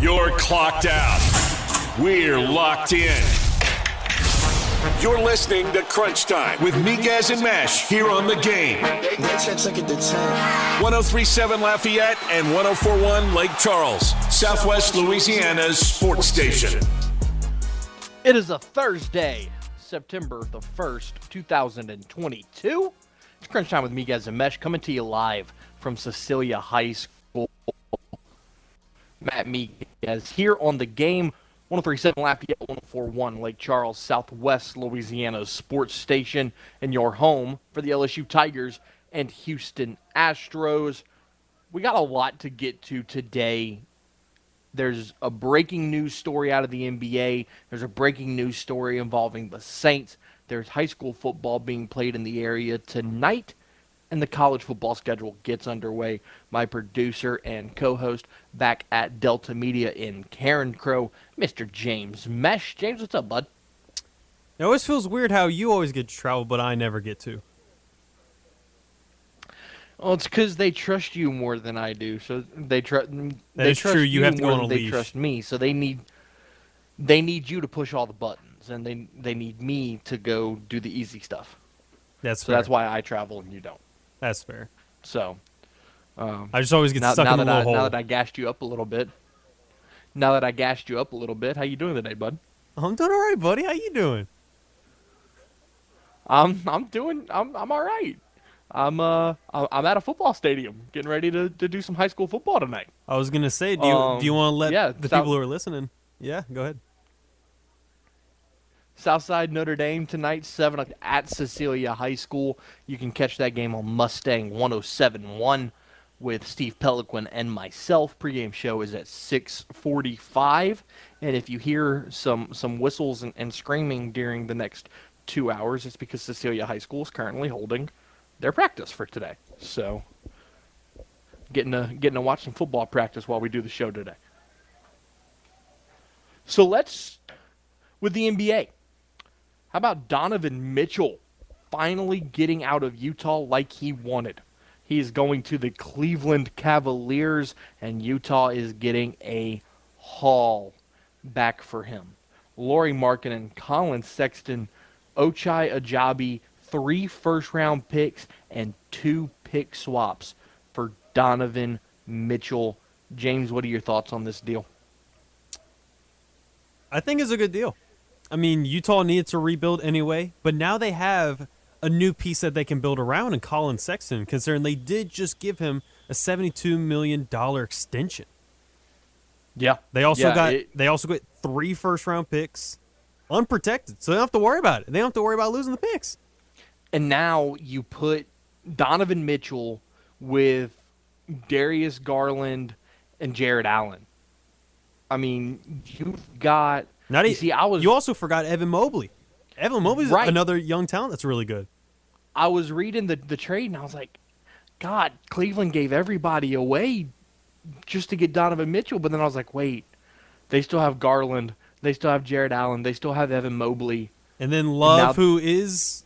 You're clocked out. We're locked in. You're listening to Crunch Time with Miguez and Mesh here on the game. 1037 Lafayette and 1041 Lake Charles, Southwest Louisiana's sports station. It is a Thursday, September the 1st, 2022. It's Crunch Time with Miguez and Mesh coming to you live from Cecilia High School. Matt Miguez here on the game. 1037 Lafayette, 1041 Lake Charles, Southwest Louisiana's sports station, and your home for the LSU Tigers and Houston Astros. We got a lot to get to today. There's a breaking news story out of the NBA. There's a breaking news story involving the Saints. There's high school football being played in the area tonight and the college football schedule gets underway. My producer and co host back at Delta Media in Carencro, Mr. James Mesh. James, what's up, bud? It always feels weird how you always get to travel, but I never get to. Well, it's because they trust you more than I do. So they, tr- mm, they trust true. You you have to go on a than they leash. trust me. So they need they need you to push all the buttons, and they they need me to go do the easy stuff. That's So fair. that's why I travel and you don't. That's fair. So um, I just always get now, stuck now in a little I, Now that I gassed you up a little bit. Now that I gassed you up a little bit, how you doing today, bud? I'm doing all right, buddy. How you doing? I'm I'm doing I'm I'm all right. I'm uh I'm at a football stadium getting ready to, to do some high school football tonight. I was gonna say, do you Um, do you want to let yeah, the people who are listening? Yeah, go ahead. Southside Notre Dame tonight, seven o'clock at Cecilia High School. You can catch that game on Mustang 107.1 with Steve Peliquin and myself. Pregame show is at 6:45, and if you hear some some whistles and, and screaming during the next two hours, it's because Cecilia High School is currently holding their practice for today. So, getting to getting to watch some football practice while we do the show today. So let's with the NBA. How about Donovan Mitchell finally getting out of Utah like he wanted? He is going to the Cleveland Cavaliers, and Utah is getting a haul back for him. Lauri Markkanen, Collin Sexton, Ochai Agbaji, three first round picks, and two pick swaps for Donovan Mitchell. James, what are your thoughts on this deal? I think it's a good deal. I mean, Utah needed to rebuild anyway, but now they have a new piece that they can build around in Collin Sexton, considering they did just give him a seventy-two million dollar extension. Yeah. They also Yeah, got it- they also got three first-round picks, unprotected, so they don't have to worry about it. They don't have to worry about losing the picks. and now you put Donovan Mitchell with Darius Garland and Jarrett Allen. I mean, you've got. Not you e- see, I was You also forgot Evan Mobley. Evan Mobley's Right. another young talent that's really good. I was reading the the trade and I was like, God, Cleveland gave everybody away just to get Donovan Mitchell. But then I was like, wait, they still have Garland, they still have Jarrett Allen, they still have Evan Mobley. And then Love, now- who is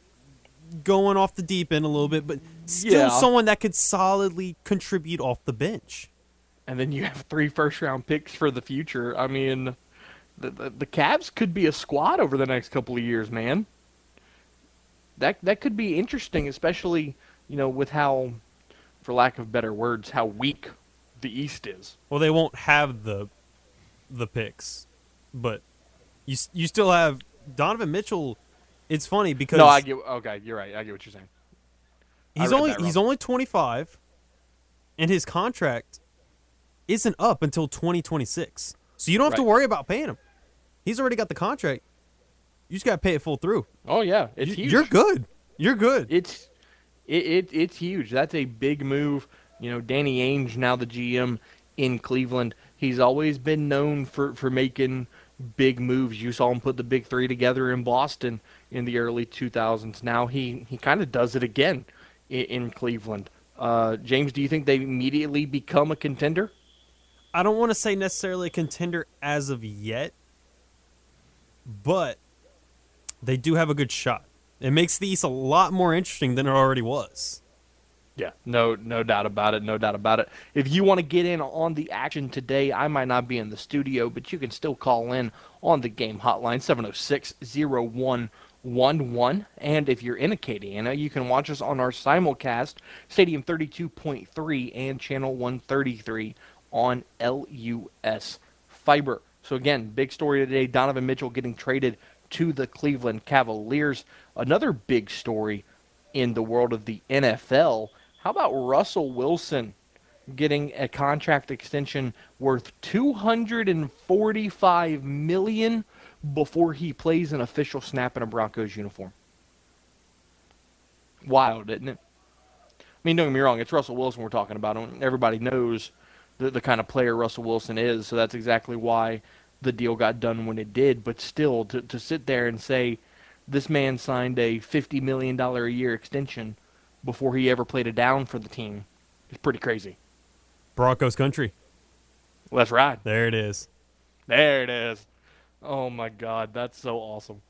going off the deep end a little bit, but still Yeah. someone that could solidly contribute off the bench. and then you have three first round picks for the future. I mean, the, the the Cavs could be a squad over the next couple of years, man. That that could be interesting, especially you know with how, for lack of better words, how weak the East is. Well, they won't have the the picks, but you you still have Donovan Mitchell. It's funny because No, I get okay. You're right. I get what you're saying. He's only he's only 25 and his contract isn't up until 2026 so you don't have to worry about paying him he's already got the contract you just got to pay it full through Oh yeah, it's You- huge. you're good you're good It's it, it it's huge. That's a big move. You know, Danny Ainge now the GM in Cleveland. He's always been known for for making big moves. You saw him put the big three together in Boston in the early 2000s. Now he he kind of does it again in, in Cleveland. Uh, James, do you think they immediately become a contender? I don't want to say necessarily a contender as of yet but they do have a good shot it makes the east a lot more interesting than it already was Yeah, no, no doubt about it. No doubt about it. If you want to get in on the action today, I might not be in the studio, but you can still call in on the game hotline 706 0111. And if you're in Acadiana, you can watch us on our simulcast, Stadium 32.3 and Channel 133 on LUS Fiber. So, again, big story today Donovan Mitchell getting traded to the Cleveland Cavaliers. Another big story in the world of the NFL how about Russell Wilson getting a contract extension worth 245 million before he plays an official snap in a Broncos uniform? Wild, isn't it? I mean, don't get me wrong, it's Russell Wilson we're talking about. Everybody knows the, the kind of player Russell Wilson is, so that's exactly why the deal got done when it did. But still, to, to sit there and say this man signed a $50 million a year extension before he ever played a down for the team is pretty crazy. Broncos country. Let's ride. There it is. There it is. Oh my God, that's so awesome.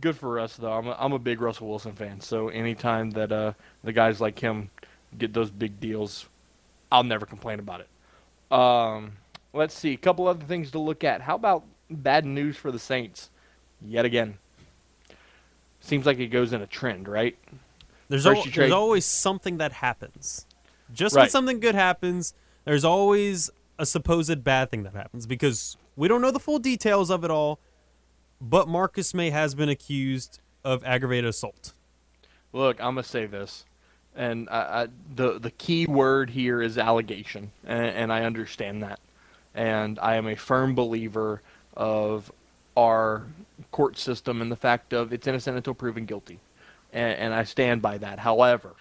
Good for us though. I'm a, I'm a big Russell Wilson fan, so anytime that uh, the guys like him get those big deals, I'll never complain about it. Um, let's see, a couple other things to look at. How about bad news for the Saints? Yet again. Seems like it goes in a trend, right? There's, al- there's always something that happens. Just right. when something good happens, there's always a supposed bad thing that happens because we don't know the full details of it all. But Marcus Maye has been accused of aggravated assault. Look, I'm gonna say this, and I, I, the the key word here is allegation, and, and I understand that, and I am a firm believer of our court system and the fact of it's innocent until proven guilty and, and I stand by that. However,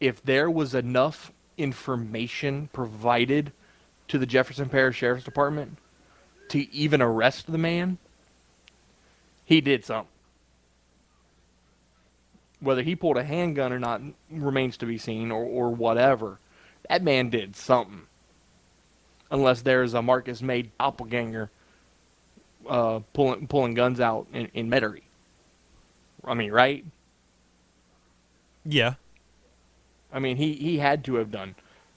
if there was enough information provided to the Jefferson Parish Sheriff's Department to even arrest the man, he did something. Whether he pulled a handgun or not remains to be seen, or, or whatever. That man did something. Unless there's a Marcus Maye doppelganger uh, pulling pulling guns out in, in Metairie. I mean, right? Yeah. I mean, he, he had to have done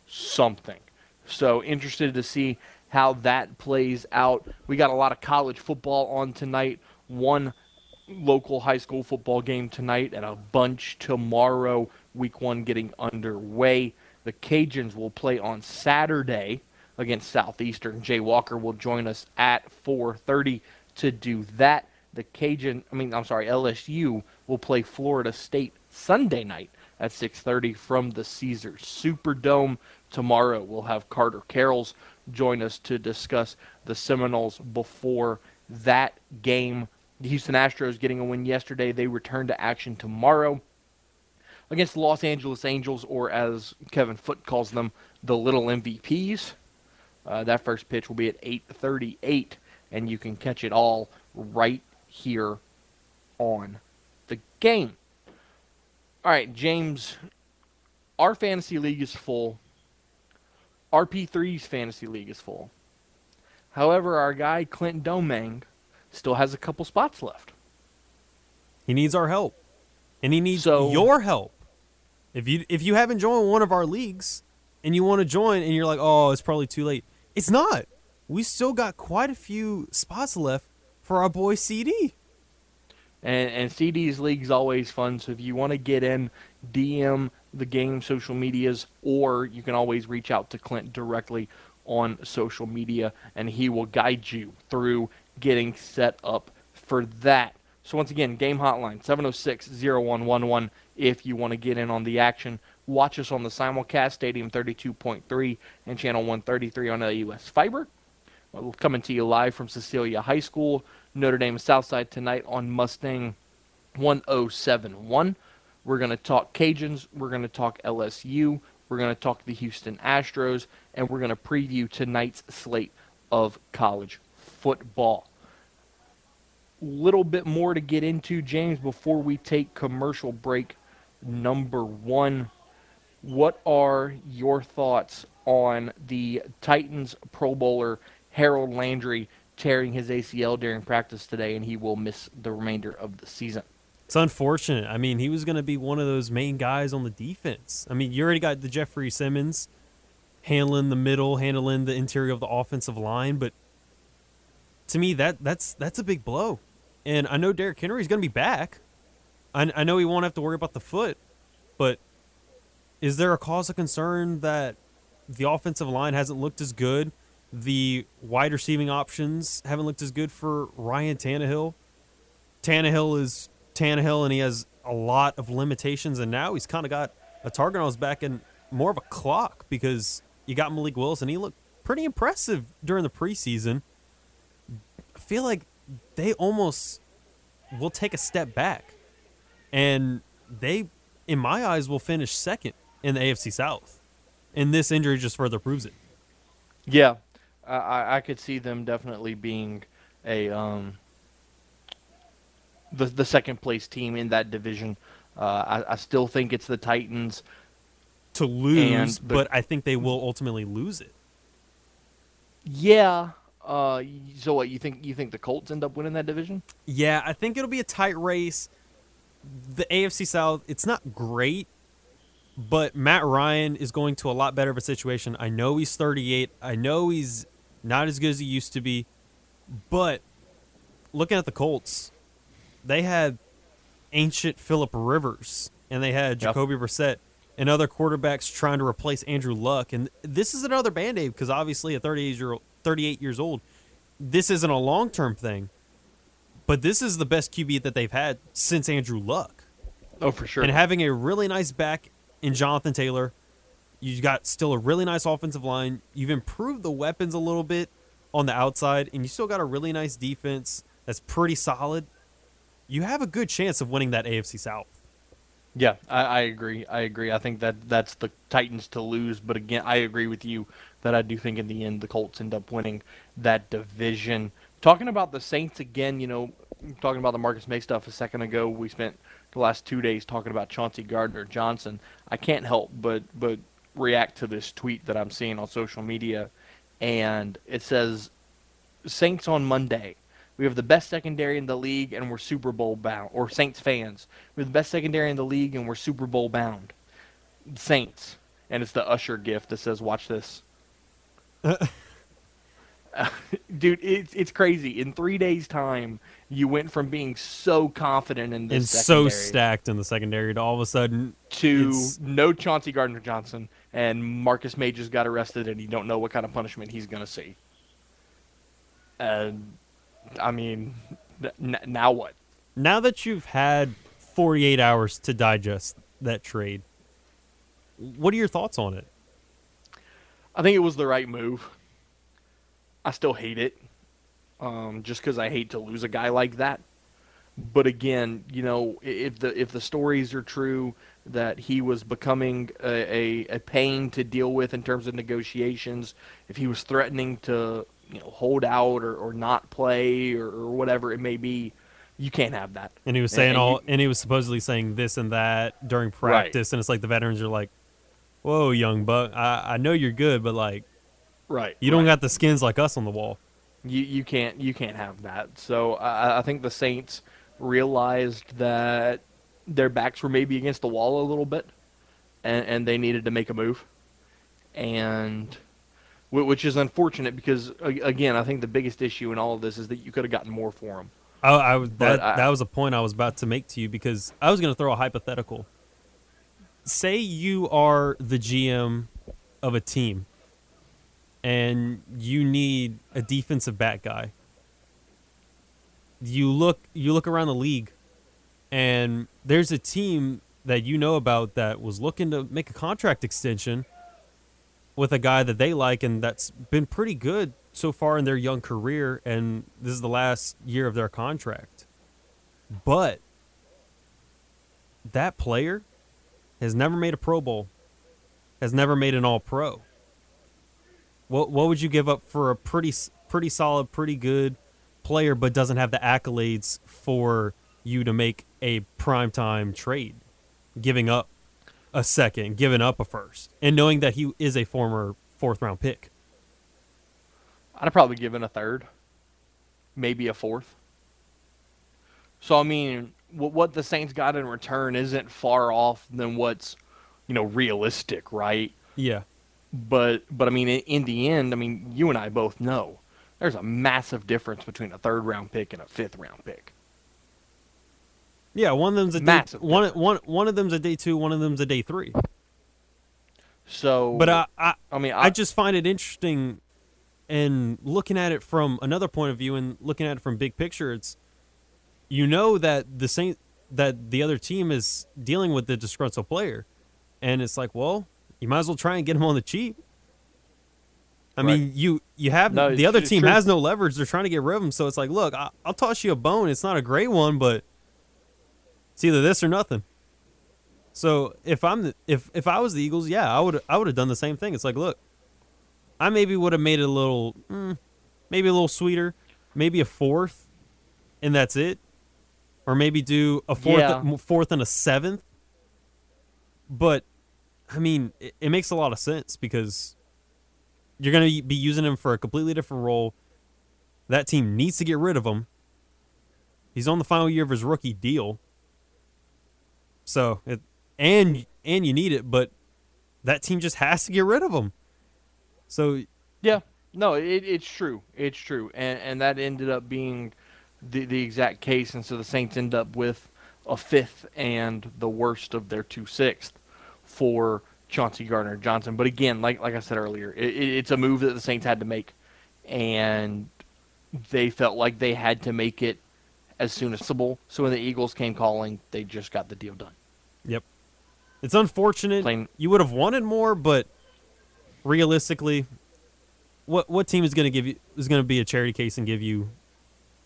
something. So interested to see how that plays out. We got a lot of college football on tonight. One local high school football game tonight and a bunch tomorrow. Week one getting underway. The Cajuns will play on Saturday against Southeastern. Jay Walker will join us at 4:30 to do that the Cajun, I mean, I'm sorry, LSU will play Florida State Sunday night at 6:30 from the Caesars Superdome. Tomorrow we'll have Carter Carrolls join us to discuss the Seminoles before that game. The Houston Astros getting a win yesterday. They return to action tomorrow against the Los Angeles Angels, or as Kevin Foote calls them, the Little MVPs. Uh, that first pitch will be at 8:38, and you can catch it all right here on the game. All right, James, our fantasy league is full. RP3's fantasy league is full. However, our guy Clint Domang still has a couple spots left. He needs our help. And he needs so, your help. If you if you haven't joined one of our leagues and you want to join and you're like, "Oh, it's probably too late." It's not. We still got quite a few spots left for our boy CD. And, and CD's league's always fun. So if you want to get in, DM the game social medias, or you can always reach out to Clint directly on social media, and he will guide you through getting set up for that. So once again, game hotline 706-0111 if you want to get in on the action. Watch us on the simulcast, Stadium 32.3 and Channel 133 on LUS Fiber. We're coming to you live from Cecilia High School, Notre Dame Southside tonight on Mustang 1071. We're going to talk Cajuns, we're going to talk LSU, we're going to talk the Houston Astros, and we're going to preview tonight's slate of college football. A little bit more to get into, James, before we take commercial break number one. What are your thoughts on the Titans Pro Bowler Harold Landry tearing his ACL during practice today, and he will miss the remainder of the season. It's unfortunate. I mean, he was going to be one of those main guys on the defense. I mean, you already got the Jeffrey Simmons handling the middle, handling the interior of the offensive line, but to me that that's that's a big blow. And I know Derrick Henry's going to be back. I, I know he won't have to worry about the foot, but is there a cause of concern that the offensive line hasn't looked as good? The wide receiving options haven't looked as good for Ryan Tannehill. Tannehill is Tannehill, and he has a lot of limitations, and now he's kind of got a target on his back and more of a clock because you got Malik Willis, and he looked pretty impressive during the preseason. I feel like they almost will take a step back, and they, in my eyes, will finish second in the AFC South, and this injury just further proves it. Yeah, I, I could see them definitely being a um, the the second place team in that division. Uh, I, I still think it's the Titans. To lose, And but I think they will ultimately lose it. Yeah. Uh, so what you think? You think the Colts end up winning that division? Yeah, I think it'll be a tight race. The AFC South, it's not great, but Matt Ryan is going to a lot better of a situation. I know he's 38. I know he's not as good as he used to be, but looking at the Colts, they had ancient Philip Rivers and they had Yep. Jacoby Brissett and other quarterbacks trying to replace Andrew Luck. And this is another band aid because obviously a 38 year 38 years old, this isn't a long term thing. But this is the best QB that they've had since Andrew Luck. Oh, for sure. And having a really nice back in Jonathan Taylor, you've got still a really nice offensive line. You've improved the weapons a little bit on the outside, and you still got a really nice defense that's pretty solid. You have a good chance of winning that AFC South. Yeah, I, I agree. I agree. I think that that's the Titans to lose. But again, I agree with you that I do think in the end the Colts end up winning that division. Talking about the Saints again, you know, talking about the Marcus Maye stuff a second ago, we spent the last two days talking about Chauncey Gardner Johnson. I can't help but but react to this tweet that I'm seeing on social media, and it says Saints on Monday. We have the best secondary in the league, and we're Super Bowl bound. Or Saints fans, we have the best secondary in the league, and we're Super Bowl bound. Saints, and it's the Usher gift that says, "Watch this." Dude, it's it's crazy. In three days' time, you went from being so confident in this and so stacked in the secondary to all of a sudden to it's- no Chauncey Gardner Johnson, and Marcus Maye just got arrested, and you don't know what kind of punishment he's going to see. And I mean, n- now what? now that you've had 48 hours to digest that trade, what are your thoughts on it? I think it was the right move. I still hate it, um, just because I hate to lose a guy like that. But again, you know, if the if the stories are true that he was becoming a, a, a pain to deal with in terms of negotiations, if he was threatening to you know hold out or, or not play or, or whatever it may be, you can't have that. And he was saying and all, you- and he was supposedly saying this and that during practice, and it's like the veterans are like, "Whoa, young buck, I, I know you're good, but like, Right. you don't got the skins like us on the wall." You you can't you can't have that. So I, I think the Saints realized that their backs were maybe against the wall a little bit, and, and they needed to make a move, and which is unfortunate because again I think the biggest issue in all of this is that you could have gotten more for them. I, I was that, I- that was a point I was about to make to you because I was going to throw a hypothetical. Say you are the GM of a team, and you need a defensive back guy. You look you look around the league, and there's a team that you know about that was looking to make a contract extension with a guy that they like and that's been pretty good so far in their young career and this is the last year of their contract. But that player has never made a Pro Bowl, has never made an All Pro. What what would you give up for a pretty pretty solid, pretty good player, but doesn't have the accolades for you to make a primetime trade, giving up a second, giving up a first, and knowing that he is a former fourth round pick. I'd probably given a third, maybe a fourth. So I mean, what, what the Saints got in return isn't far off than what's, you know, realistic, right? Yeah. But but I mean, in, the end, I mean, you and I both know there's a massive difference between a third round pick and a fifth round pick. Yeah, one of them's a day, Massive one difference. one one of them's a day two, one of them's a day three. So, But I I, I mean, I just find it interesting, and looking at it from another point of view, and looking at it from big picture, it's you know that the Saint that the other team is dealing with the disgruntled player, and it's like, well, you might as well try and get him on the cheap. I Right. mean, you you have No, the other team true. has no leverage. They're trying to get rid of him, so it's like, look, I, I'll toss you a bone. It's not a great one, but it's either this or nothing. So if I'm the, if if I was the Eagles, yeah, I would I would have done the same thing. It's like, look, I maybe would have made it a little, mm, maybe a little sweeter, maybe a fourth, and that's it, or maybe do a fourth Yeah. fourth and a seventh. But I mean, it, it makes a lot of sense because you're going to be using him for a completely different role. That team needs to get rid of him. He's on the final year of his rookie deal. So, it, and and you need it, but that team just has to get rid of him. So, Yeah, no, it, it's true. It's true, and and that ended up being the the exact case, and so the Saints end up with a fifth and the worst of their two sixth for Chauncey Gardner Johnson. But again, like like I said earlier, it, it, it's a move that the Saints had to make, and they felt like they had to make it as soon as possible. So when the Eagles came calling, they just got the deal done. Yep. It's unfortunate. Plain- You would have wanted more, but realistically, what what team is going to give you is going to be a charity case and give you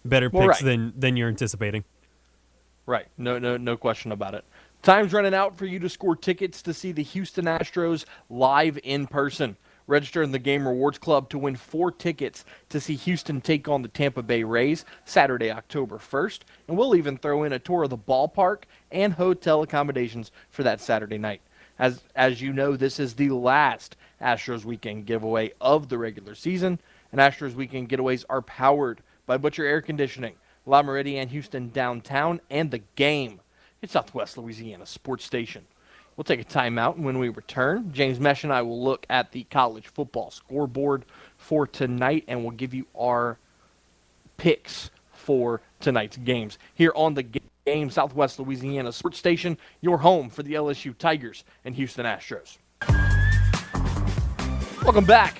better Well, picks right. than than you're anticipating? Right. No, no, no question about it. Time's running out for you to score tickets to see the Houston Astros live in person. Register in the Game Rewards Club to win four tickets to see Houston take on the Tampa Bay Rays Saturday, October 1st. And we'll even throw in a tour of the ballpark and hotel accommodations for that Saturday night. As, as you know, this is the last Astros weekend giveaway of the regular season. And Astros weekend getaways are powered by Butcher Air Conditioning, Le Meridien Houston downtown, and the game. It's Southwest Louisiana Sports Station. We'll take a timeout, and when we return, James Mesh and I will look at the college football scoreboard for tonight, and we'll give you our picks for tonight's games here on the game Southwest Louisiana Sports Station, your home for the LSU Tigers and Houston Astros. Welcome back.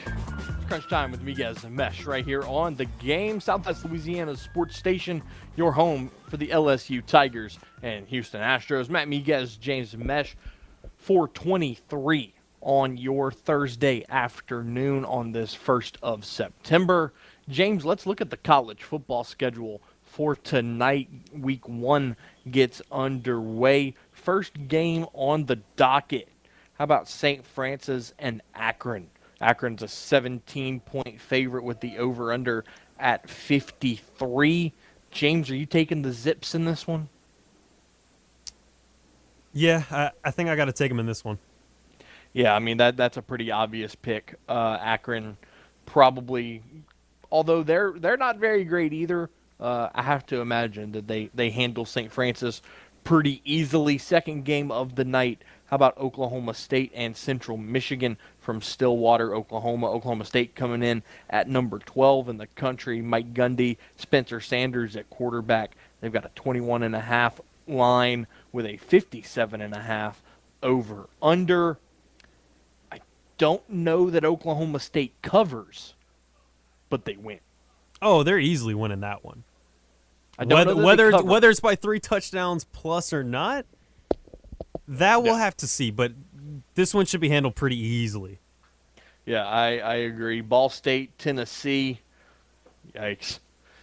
Crunch Time with Miguez and Mesh right here on the game Southwest Louisiana Sports Station, your home for the LSU Tigers and Houston Astros. Matt Miguez, James Mesh, 423 on your Thursday afternoon on this 1st of September. James, let's look at the college football schedule for tonight. Week one gets underway. First game on the docket. How about St. Francis and Akron? Akron's a 17 point favorite with the over under at 53. James, are you taking the zips in this one? Yeah, I, I think I got to take him in this one. Yeah, I mean that that's a pretty obvious pick. Uh, Akron probably, although they're they're not very great either. Uh, I have to imagine that they they handle St. Francis pretty easily. Second game of the night. How about Oklahoma State and Central Michigan from Stillwater, Oklahoma? Oklahoma State coming in at number 12 in the country. Mike Gundy, Spencer Sanders at quarterback. They've got a 21 and a half line with a 57 and a half over under. I don't know that Oklahoma State covers, but they win. Oh, they're easily winning that one. I don't whether know whether it's, whether it's by three touchdowns plus or not, that we'll have to see. But this one should be handled pretty easily. Yeah, I, I agree. Ball State, Tennessee. Yikes.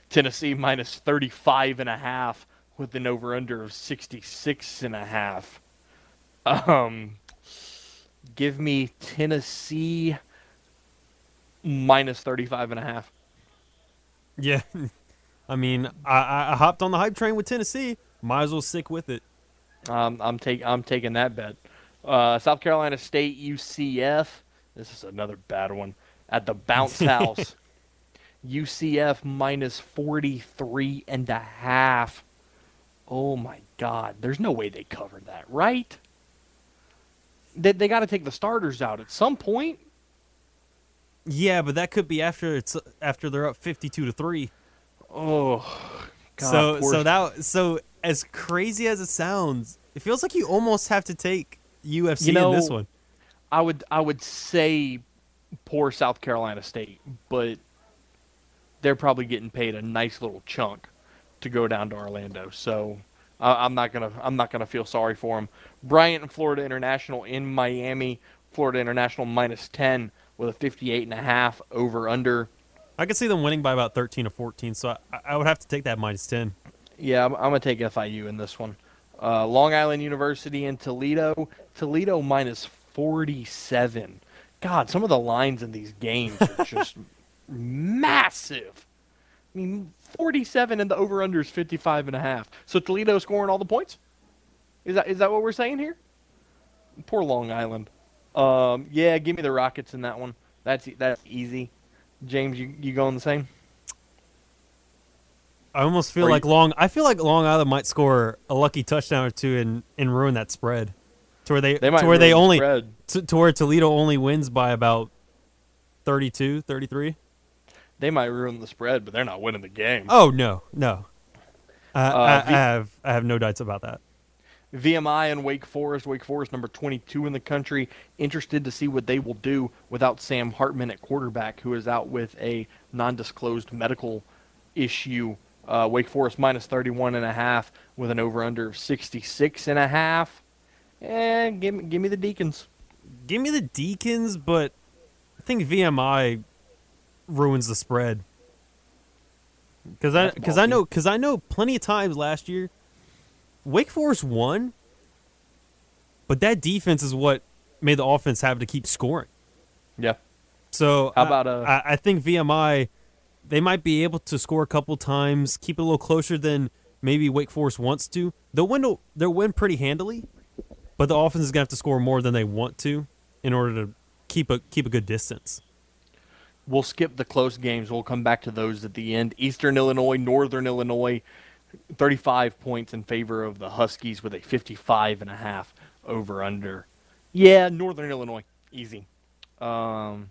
Tennessee minus 35 and a half with an over under of 66 and a half. Um give me Tennessee minus 35 and a half. Yeah, I mean, I, I I hopped on the hype train with Tennessee. Might as well stick with it. Um, I'm take I'm taking that bet. Uh, South Carolina State UCF. This is another bad one at the bounce house. UCF minus 43 and a half. Oh my God! There's no way they covered that, right? They they got to take the starters out at some point. Yeah, but that could be after it's after they're up fifty-two to three. Oh, God, so so that so as crazy as it sounds, it feels like you almost have to take UFC You know, in this one. I would I would say poor South Carolina State, but they're probably getting paid a nice little chunk to go down to Orlando. So I I'm not gonna I'm not gonna feel sorry for them. Bryant and Florida International in Miami. Florida International minus ten with a 58 and a half over under. I could see them winning by about thirteen or fourteen, so I, I would have to take that minus ten. Yeah, I'm, I'm gonna take FIU in this one. Uh, Long Island University in Toledo. Toledo minus 47. God, some of the lines in these games are just massive. I mean, 47 and the over/under is 55 and a half. So Toledo scoring all the points. Is that is that what we're saying here? Poor Long Island. Um, yeah, give me the Rockets in that one. That's e- that's easy. James, you you going the same? I almost feel Or like you- Long. I feel like Long Island might score a lucky touchdown or two and, and ruin that spread, to where they, They to where they the only to, to where Toledo only wins by about 32, 33. They might ruin the spread, but they're not winning the game. Oh no, no. Uh, I, V- I have I have no doubts about that. VMI and Wake Forest. Wake Forest, number 22 in the country. Interested to see what they will do without Sam Hartman at quarterback, who is out with a non-disclosed medical issue. Uh, Wake Forest minus 31 and a half with an over/under of 66 and a half. And give me, give me the Deacons. Give me the Deacons, but I think VMI ruins the spread. Because I because I know because I know plenty of times last year, Wake Forest won, but that defense is what made the offense have to keep scoring. Yeah. So How I- about, uh, I, I think VMI, they might be able to score a couple times, keep it a little closer than maybe Wake Forest wants to. They'll win. They'll win pretty handily, but the offense is gonna have to score more than they want to in order to keep a keep a good distance. We'll skip the close games. We'll come back to those at the end. Eastern Illinois, Northern Illinois, 35 points in favor of the Huskies with a 55 and a half over under. Yeah, Northern Illinois, easy. Um,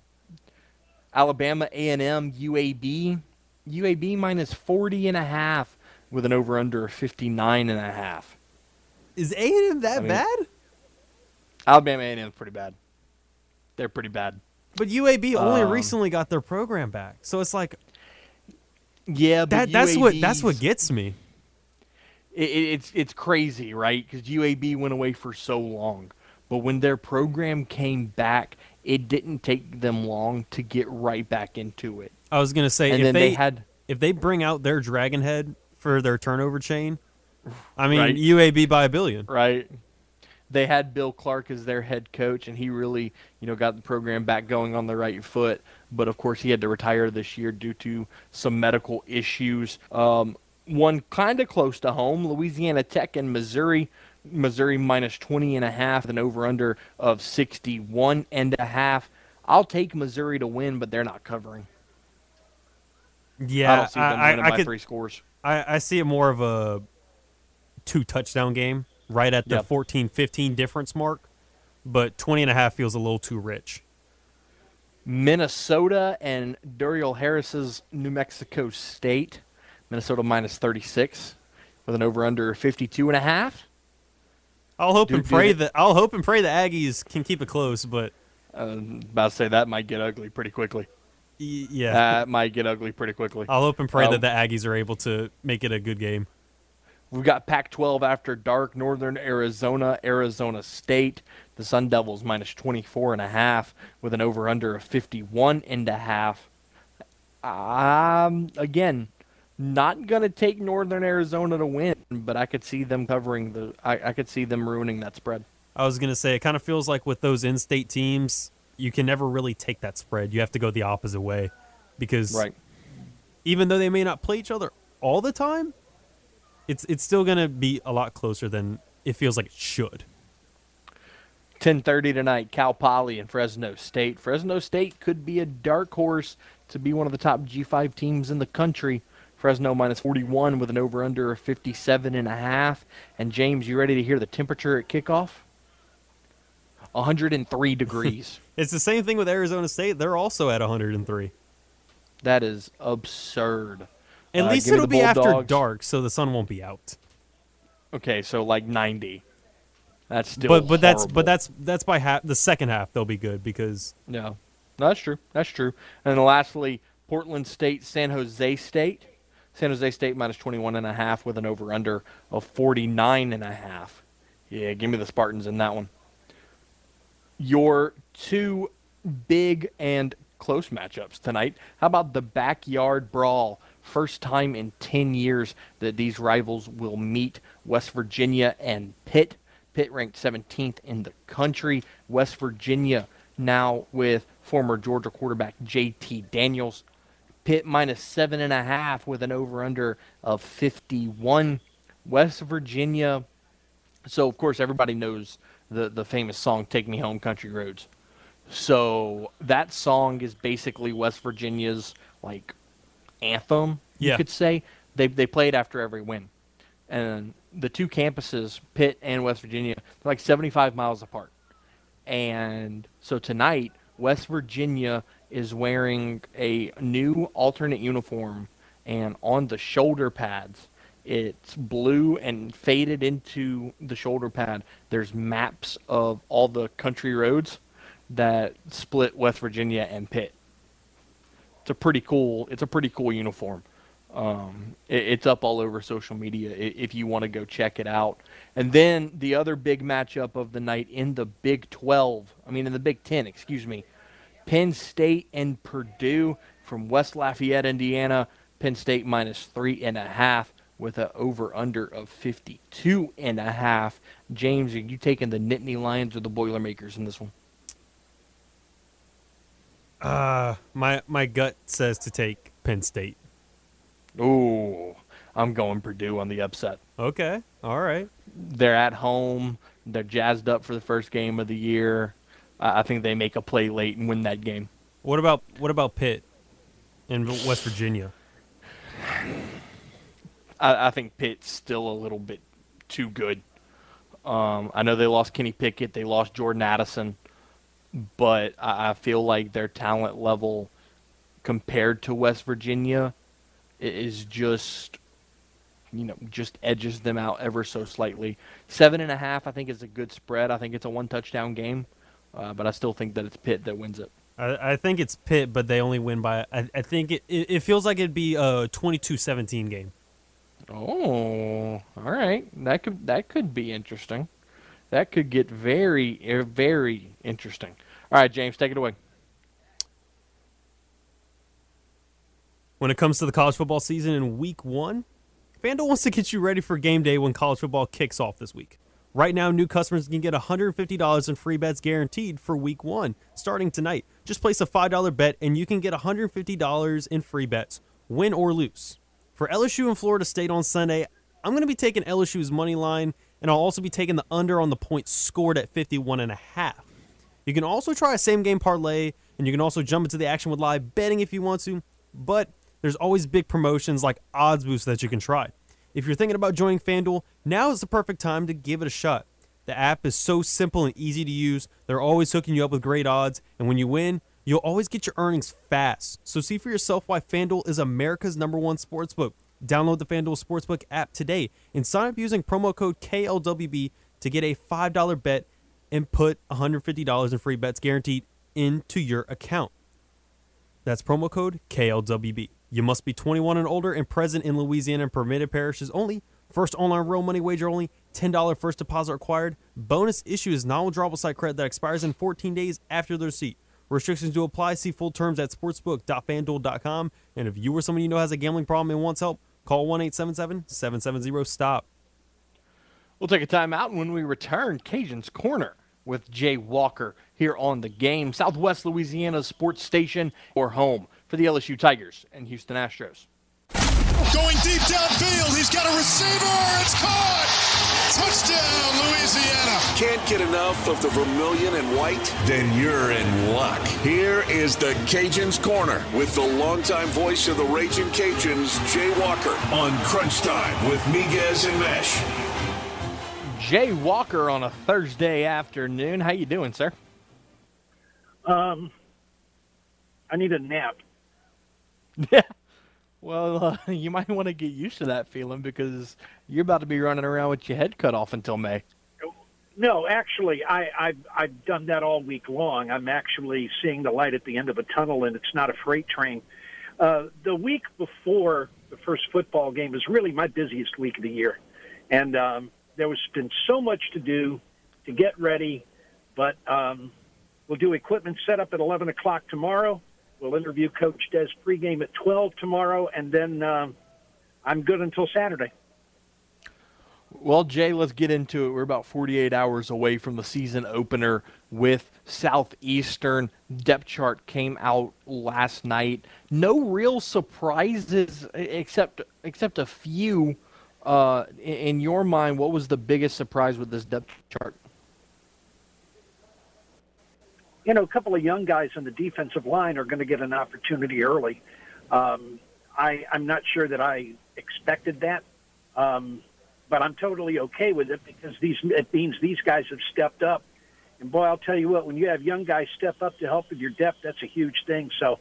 Alabama A&M, UAB, UAB minus 40 and a half with an over under of 59 and a half. Is A and M that I mean- bad? Alabama A&M is pretty bad. They're pretty bad. But UAB only Um, recently got their program back, so it's like Yeah, but that. That's what that's what gets me. it, it- it's it's crazy, right? Because UAB went away for so long, but when their program came back, it didn't take them long to get right back into it. I was gonna say And if then they, they had if they bring out their Dragon Head for their turnover chain, I mean Right. UAB by a billion. right. They had Bill Clark as their head coach, and he really, you know, got the program back going on the right foot. But of course, he had to retire this year due to some medical issues. Um, one kind of close to home, Louisiana Tech and Missouri. Missouri minus 20 and a half, an over/under of 61 and a half. I'll take Missouri to win, but they're not covering. Yeah, I don't see them I, winning I by could- three scores. I, I see it more of a two touchdown game right at the Yep. 14 15 difference mark but 20 and a half feels a little too rich Minnesota and Duriel Harris's New Mexico State. Minnesota minus 36 with an over under 52 and a half. i'll hope Do- and pray that i'll hope and pray the aggies can keep it close but Uh, about to say that might get ugly pretty quickly. y- yeah That might get ugly pretty quickly. i'll hope and pray uh, that the aggies are able to make it a good game We've got Pac-12 after dark, Northern Arizona, Arizona State. The Sun Devils minus 24 and a half with an over under of 51 and a half. Um, again, not gonna take Northern Arizona to win, but I could see them covering the. I, I could see them ruining that spread. i was going to say it kind of feels like with those in-state teams you can never really take that spread you have to go the opposite way because Right. even though they may not play each other all the time it's it's still going to be a lot closer than it feels like it should 10:30 tonight, Cal Poly and Fresno State. Fresno State could be a dark horse to be one of the top G5 teams in the country. Fresno minus 41 with an over under of 57 and a half. And James, you ready to hear the temperature at kickoff? 103 degrees. It's the same thing with Arizona State. They're also at 103. that is absurd. At Uh, least it'll be after dark, so the sun won't be out. Okay, so like 90. That's still but but that's but that's that's by half the second half they'll be good because No, no, that's true. That's true. And then lastly, Portland State, San Jose State. San Jose State minus 21 and a half with an over under of 49 and a half. Yeah, give me the Spartans in that one. Your two big and close matchups tonight. How about the backyard brawl? First time in 10 years that these rivals will meet West Virginia and Pitt. Pitt ranked 17th in the country. West Virginia now with former Georgia quarterback J.T. Daniels. Pitt minus seven and a half with an over under of 51. West Virginia. So, of course, everybody knows the, the famous song, Take Me Home, Country Roads. So, that song is basically West Virginia's, like, anthem, you Yeah. could say. They, they play it after every win. And the two campuses, Pitt and West Virginia, they're like 75 miles apart. And so tonight, West Virginia is wearing a new alternate uniform, and on the shoulder pads, it's blue and faded into the shoulder pad. There's maps of all the country roads that split West Virginia and Pitt. It's a pretty cool. It's a pretty cool uniform. Um, it, it's up all over social media if you want to go check it out. And then the other big matchup of the night in the Big 12, I mean in the Big 10, excuse me, Penn State and Purdue from West Lafayette, Indiana. Penn State minus three and a half with an over under of 52 and a half. James, are you taking the Nittany Lions or the Boilermakers in this one? Uh my my gut says to take Penn State. Ooh, I'm going Purdue on the upset. Okay. All right. they're at home. They're jazzed up for the first game of the year. I I think they make a play late and win that game. What about what about Pitt in West Virginia? I, I think Pitt's still a little bit too good. Um, I know they lost Kenny Pickett, they lost Jordan Addison, but I, feel like their talent level compared to West Virginia is just, you know, just edges them out ever so slightly. Seven and a half, I think, is a good spread. I think it's a one touchdown game, uh, but I still think that it's Pitt that wins it. I, I think it's Pitt, but they only win by. I, I think it, it, it feels like it'd be a 22-17 game. Oh, all right. That could that could be interesting. That could get very eh, very interesting. All right, James, take it away. When it comes to the college football season in week one, FanDuel wants to get you ready for game day when college football kicks off this week. Right now, new customers can get $150 in free bets guaranteed for week one, starting tonight. Just place a $5 bet and you can get $150 in free bets, win or lose. For LSU and Florida State on Sunday, I'm going to be taking LSU's money line, and I'll also be taking the under on the points scored at 51.5. You can also try a same game parlay, and you can also jump into the action with live betting if you want to, but there's always big promotions like odds boosts that you can try. If you're thinking about joining FanDuel, now is the perfect time to give it a shot. The app is so simple and easy to use. They're always hooking you up with great odds, and when you win, you'll always get your earnings fast. So see for yourself why FanDuel is America's number one sportsbook. Download the FanDuel Sportsbook app today and sign up using promo code KLWB to get a $5 bet and put $150 in free bets guaranteed into your account. That's promo code KLWB. You must be 21 and older and present in Louisiana and permitted parishes only. First online real money wager only. $10 first deposit required. Bonus issue is non-withdrawable site credit that expires in 14 days after the receipt. Restrictions do apply. See full terms at sportsbook.fanduel.com. And if you or someone you know has a gambling problem and wants help, call 1-877-770-STOP. We'll take a timeout, and when we return, Cajun's Corner with Jay Walker here on the game, Southwest Louisiana's sports station or home for the LSU Tigers and Houston Astros. Going deep downfield. He's got a receiver. It's caught. Touchdown, Louisiana. Can't get enough of the vermilion and white? Then you're in luck. Here is the Cajuns Corner with the longtime voice of the Raging Cajuns, Jay Walker, on Crunch Time with Miguez and Mesh. Jay Walker on a Thursday afternoon. How you doing, sir? Um, I need a nap. Well, uh, you might want to get used to that feeling because you're about to be running around with your head cut off until May. No, actually, I, I've I've done that all week long. I'm actually seeing the light at the end of a tunnel, and it's not a freight train. Uh, the week before the first football game is really my busiest week of the year, and um, there was been so much to do to get ready. But um, we'll do equipment setup at 11 o'clock tomorrow. We'll interview Coach Des pregame at 12 tomorrow, and then um, I'm good until Saturday. Well, Jay, let's get into it. We're about 48 hours away from the season opener with Southeastern. Depth chart came out last night. No real surprises except except a few. Uh, in your mind, what was the biggest surprise with this depth chart? You know, a couple of young guys on the defensive line are going to get an opportunity early. Um, I, I'm not sure that I expected that. Um, but I'm totally okay with it because these it means these guys have stepped up. And boy, I'll tell you what, when you have young guys step up to help with your depth, that's a huge thing. So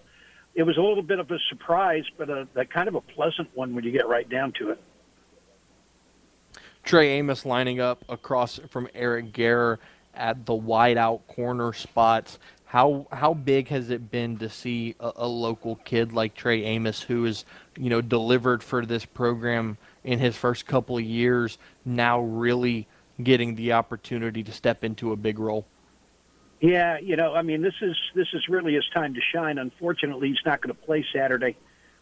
it was a little bit of a surprise, but a, a kind of a pleasant one when you get right down to it. Trey Amos lining up across from Eric Garror at the wide out corner spots. How how big has it been to see a, a local kid like Trey Amos who is you know delivered for this program in his first couple of years now really getting the opportunity to step into a big role? Yeah, you know, I mean, this is this is really his time to shine. Unfortunately, he's not going to play Saturday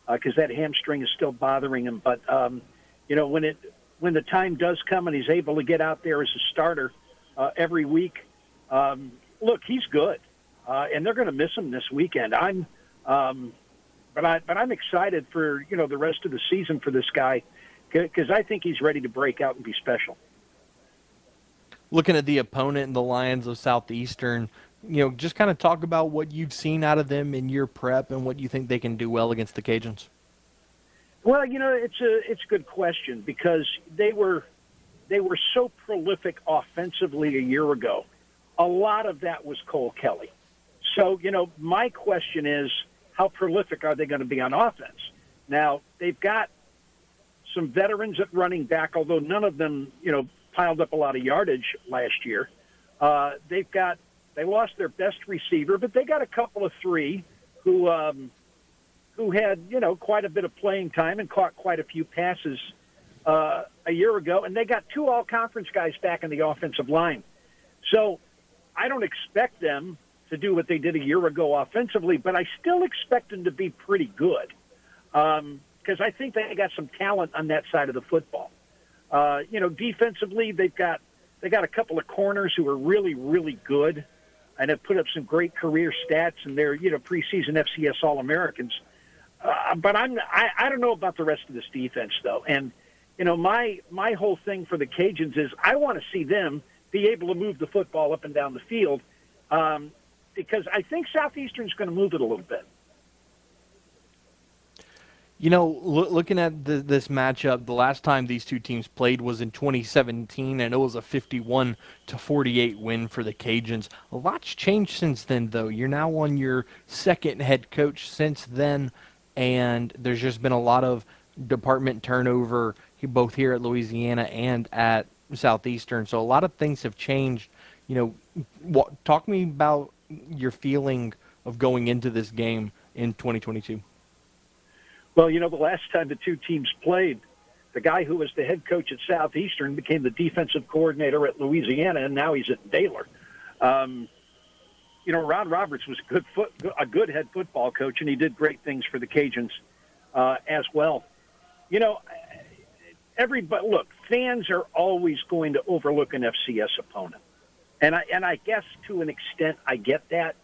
because uh, that hamstring is still bothering him. But um, you know, when it when the time does come and he's able to get out there as a starter uh, every week, um, look, he's good, uh, and they're going to miss him this weekend. I'm, um, but I but I'm excited for you know the rest of the season for this guy because I think he's ready to break out and be special. Looking at the opponent and the Lions of Southeastern, you know, just kind of talk about what you've seen out of them in your prep and what you think they can do well against the Cajuns. Well, you know, it's a it's a good question because they were they were so prolific offensively a year ago. A lot of that was Cole Kelly. So, you know, my question is, how prolific are they going to be on offense? Now, they've got some veterans at running back, although none of them, you know, piled up a lot of yardage last year. Uh, they've got they lost their best receiver, but they got a couple of three who um, who had you know quite a bit of playing time and caught quite a few passes uh, a year ago, and they got two all conference guys back in the offensive line. So I don't expect them to do what they did a year ago offensively, but I still expect them to be pretty good. Um, because I think they got some talent on that side of the football. Uh, you know, defensively, they've got they got a couple of corners who are really, really good, and have put up some great career stats, and they're you know preseason FCS All Americans. Uh, but I'm I, I don't know about the rest of this defense though, and you know my my whole thing for the Cajuns is I want to see them be able to move the football up and down the field, um, because I think Southeastern's going to move it a little bit. You know, lo- looking at the, this matchup, the last time these two teams played was in 2017, and it was a 51 to 48 win for the Cajuns. A lot's changed since then, though. You're now on your second head coach since then, and there's just been a lot of department turnover both here at Louisiana and at Southeastern. So a lot of things have changed. You know, what, talk me about your feeling of going into this game in 2022. Well, you know, the last time the two teams played, the guy who was the head coach at Southeastern became the defensive coordinator at Louisiana, and now he's at Baylor. Um, you know, Ron Roberts was a good foot, a good head football coach, and he did great things for the Cajuns uh, as well. You know, everybody look, fans are always going to overlook an FCS opponent, and I and I guess to an extent I get that,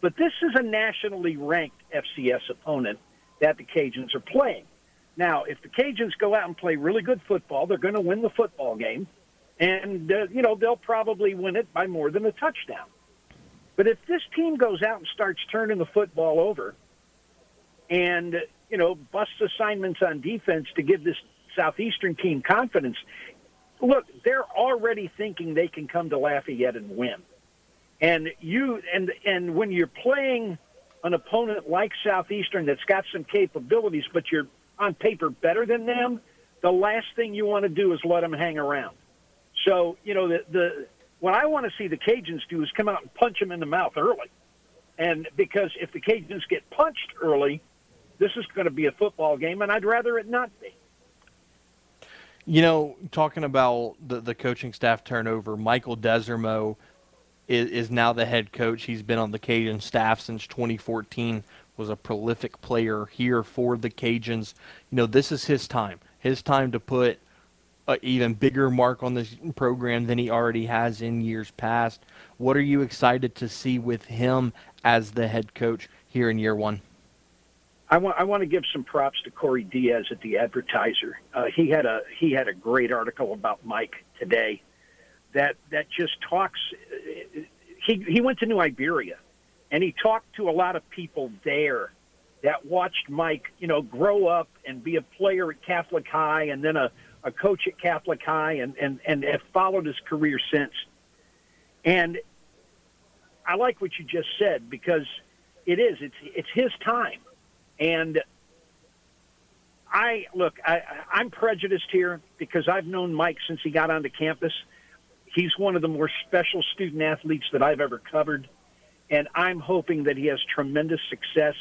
but this is a nationally ranked FCS opponent that the Cajuns are playing. Now, if the Cajuns go out and play really good football, they're going to win the football game. and uh, you know they'll probably win it by more than a touchdown. But if this team goes out and starts turning the football over, and you know busts assignments on defense to give this southeastern team confidence, look, they're already thinking they can come to Lafayette and win. And you and and when you're playing an opponent like Southeastern that's got some capabilities, but you're on paper better than them, the last thing you want to do is let them hang around. So, you know, the, the what I want to see the Cajuns do is come out and punch them in the mouth early. And because if the Cajuns get punched early, this is going to be a football game, and I'd rather it not be. You know, talking about the, the coaching staff turnover, Michael Desormeaux is, is now the head coach. He's been on the Cajun staff since 2014, was a prolific player here for the Cajuns. You know, this is his time. His time to put – an even bigger mark on this program than he already has in years past. What are you excited to see with him as the head coach here in year one? I want I want to give some props to Corey Diaz at the Advertiser. Uh, he had a he had a great article about Mike today, that that just talks. He he went to New Iberia, and he talked to a lot of people there that watched Mike, you know, grow up and be a player at Catholic High, and then a a coach at Catholic High, and and and have followed his career since. And I like what you just said because it is it's it's his time, and I look I I'm prejudiced here because I've known Mike since he got onto campus. He's one of the more special student athletes that I've ever covered, and I'm hoping that he has tremendous success.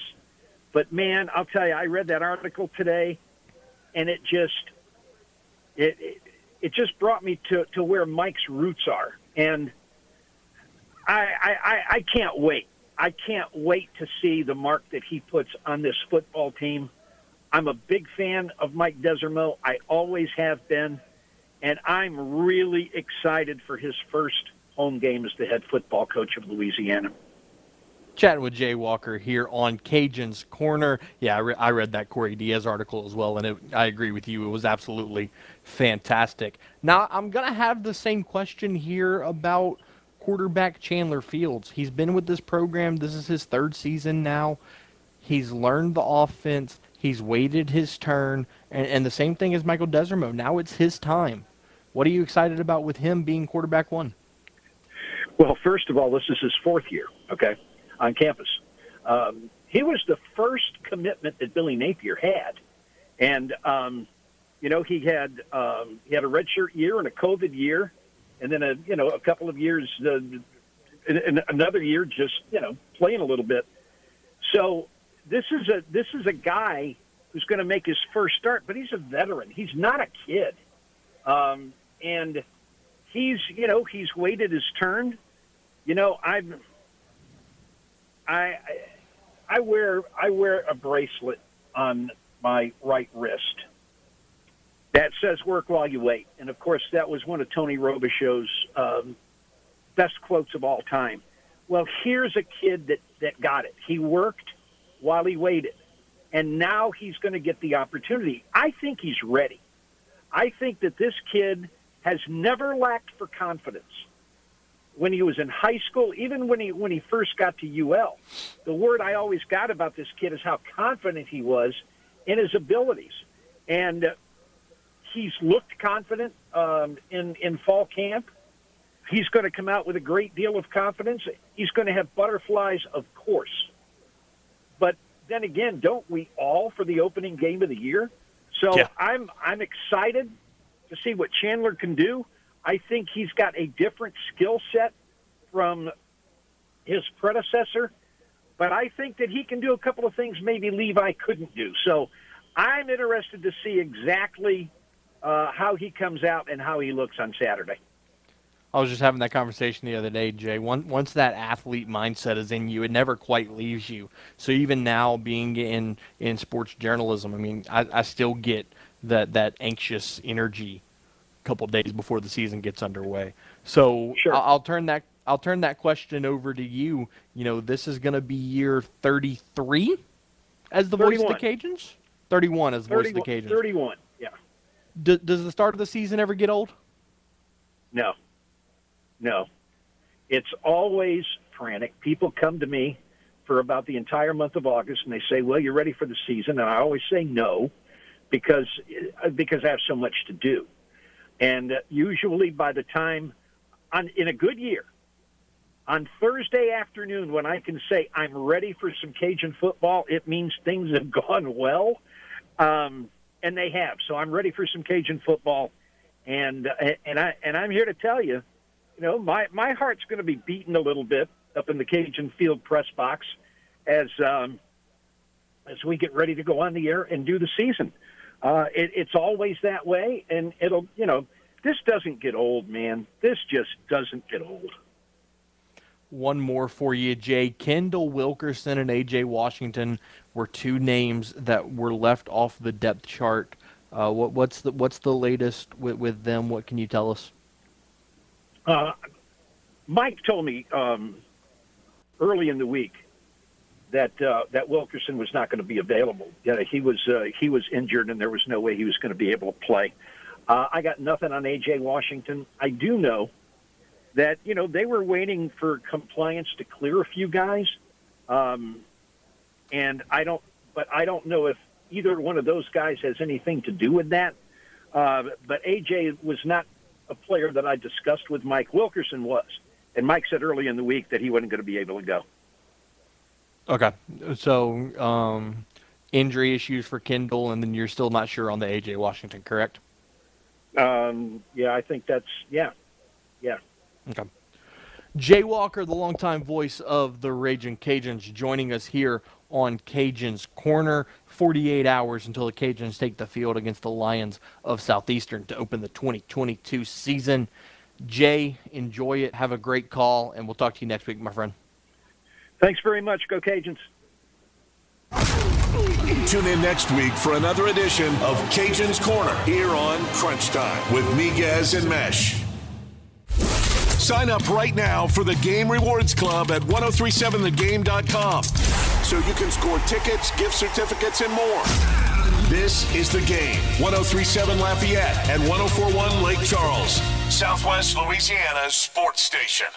But man, I'll tell you, I read that article today, and it just it, it, it just brought me to, to where Mike's roots are. And I, I, I can't wait. I can't wait to see the mark that he puts on this football team. I'm a big fan of Mike Desormeaux. I always have been. And I'm really excited for his first home game as the head football coach of Louisiana. Chatting with Jay Walker here on Cajun's Corner. Yeah, I, re- I read that Corey Diaz article as well, and it, I agree with you. It was absolutely fantastic. Now, I'm going to have the same question here about quarterback Chandler Fields. He's been with this program. This is his third season now. He's learned the offense. He's waited his turn. And, and the same thing as Michael Desormeaux. Now it's his time. What are you excited about with him being quarterback one? Well, first of all, this is his fourth year, okay? on campus. Um, he was the first commitment that Billy Napier had, and um, you know he had um, he had a redshirt year and a COVID year, and then a you know a couple of years, uh, and another year just you know playing a little bit. So this is a this is a guy who's going to make his first start, but he's a veteran. He's not a kid, um, and he's you know he's waited his turn. You know I've I I wear I wear a bracelet on my right wrist that says "Work while you wait," and of course that was one of Tony Robichaux's um, best quotes of all time. Well, here's a kid that that got it. He worked while he waited, and now he's going to get the opportunity. I think he's ready. I think that this kid has never lacked for confidence when he was in high school, even when he when he first got to UL, the word I always got about this kid is how confident he was in his abilities, and he's looked confident um, in in fall camp. He's going to come out with a great deal of confidence. He's going to have butterflies, of course, but then again, don't we all for the opening game of the year? So yeah. I'm I'm excited to see what Chandler can do. I think he's got a different skill set from his predecessor, but I think that he can do a couple of things maybe Levi couldn't do. So I'm interested to see exactly uh, how he comes out and how he looks on Saturday. I was just having that conversation the other day, Jay. Once, once that athlete mindset is in you, it never quite leaves you. So even now, being in in sports journalism, I mean, I, I still get that that anxious energy a couple days before the season gets underway. So sure. I'll, I'll turn that I'll turn that question over to you. You know, this is going to be year 33 as the 31. voice of the Cajuns. 31 as the voice of the Cajuns. 31, yeah. D- does the start of the season ever get old? No, no. It's always frantic. People come to me for about the entire month of August and they say, "Well, you're ready for the season," and I always say no because because I have so much to do. And usually, by the time on in a good year, on Thursday afternoon, when I can say I'm ready for some Cajun football, it means things have gone well, um, and they have. So I'm ready for some Cajun football, and and I and I'm here to tell you, you know, my my heart's going to be beating a little bit up in the Cajun Field press box as um, as we get ready to go on the air and do the season. Uh, it, it's always that way, and it'll you know this doesn't get old, man. This just doesn't get old. One more for you, Jay. Kendall Wilkerson and AJ Washington were two names that were left off the depth chart. Uh, what, what's the what's the latest with, with them? What can you tell us? Uh, Mike told me um, early in the week that uh, that Wilkerson was not going to be available. Yeah, he was uh, he was injured, and there was no way he was going to be able to play. Uh, I got nothing on AJ Washington. I do know that you know they were waiting for compliance to clear a few guys, um, and I don't. But I don't know if either one of those guys has anything to do with that. Uh, but AJ was not a player that I discussed with Mike. Wilkerson was, and Mike said early in the week that he wasn't going to be able to go. Okay, so um, injury issues for Kendall, and then you're still not sure on the AJ Washington, correct? Um, yeah, I think that's yeah, yeah. Okay. Jay Walker, the longtime voice of the Raging Cajuns, joining us here on Cajuns Corner. 48 hours until the Cajuns take the field against the Lions of Southeastern to open the 2022 season. Jay, enjoy it. Have a great call, and we'll talk to you next week, my friend. Thanks very much. Go Cajuns. Tune in next week for another edition of Cajun's Corner here on Crunch Time with Miguez and Mesh. Sign up right now for the Game Rewards Club at 1037thegame.com so you can score tickets, gift certificates, and more. This is the game 1037 Lafayette and 1041 Lake Charles, Southwest Louisiana's sports station.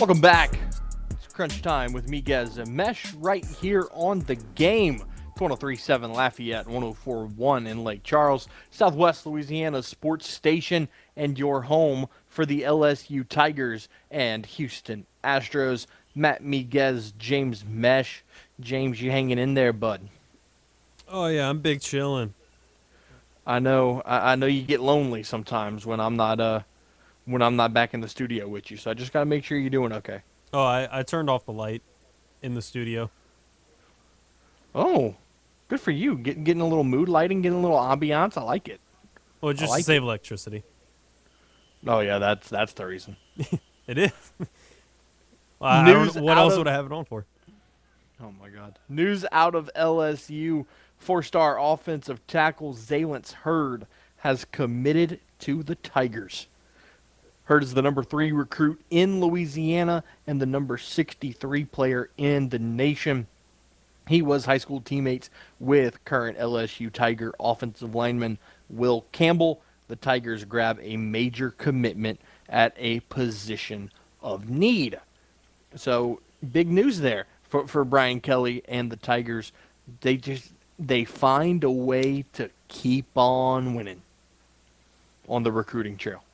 Welcome back. It's crunch time with Miguez Mesh right here on the game. 1037 Lafayette, 1041 in Lake Charles, Southwest Louisiana sports station, and your home for the LSU Tigers and Houston Astros. Matt Miguez, James Mesh. James, you hanging in there, bud? Oh yeah, I'm big chilling. I know. I, I know you get lonely sometimes when I'm not uh when I'm not back in the studio with you. So I just got to make sure you're doing okay. Oh, I, I turned off the light in the studio. Oh, good for you. Get, getting a little mood lighting, getting a little ambiance. I like it. Well, just like save it. electricity. Oh yeah, that's that's the reason. it is. well, News what else of, would I have it on for? Oh my God! News out of LSU: four-star offensive tackle Zalance Heard has committed to the Tigers. Heard is the number three recruit in Louisiana and the number 63 player in the nation. He was high school teammates with current LSU Tiger offensive lineman Will Campbell. The Tigers grab a major commitment at a position of need. So, big news there for, for Brian Kelly and the Tigers. They just they find a way to keep on winning on the recruiting trail.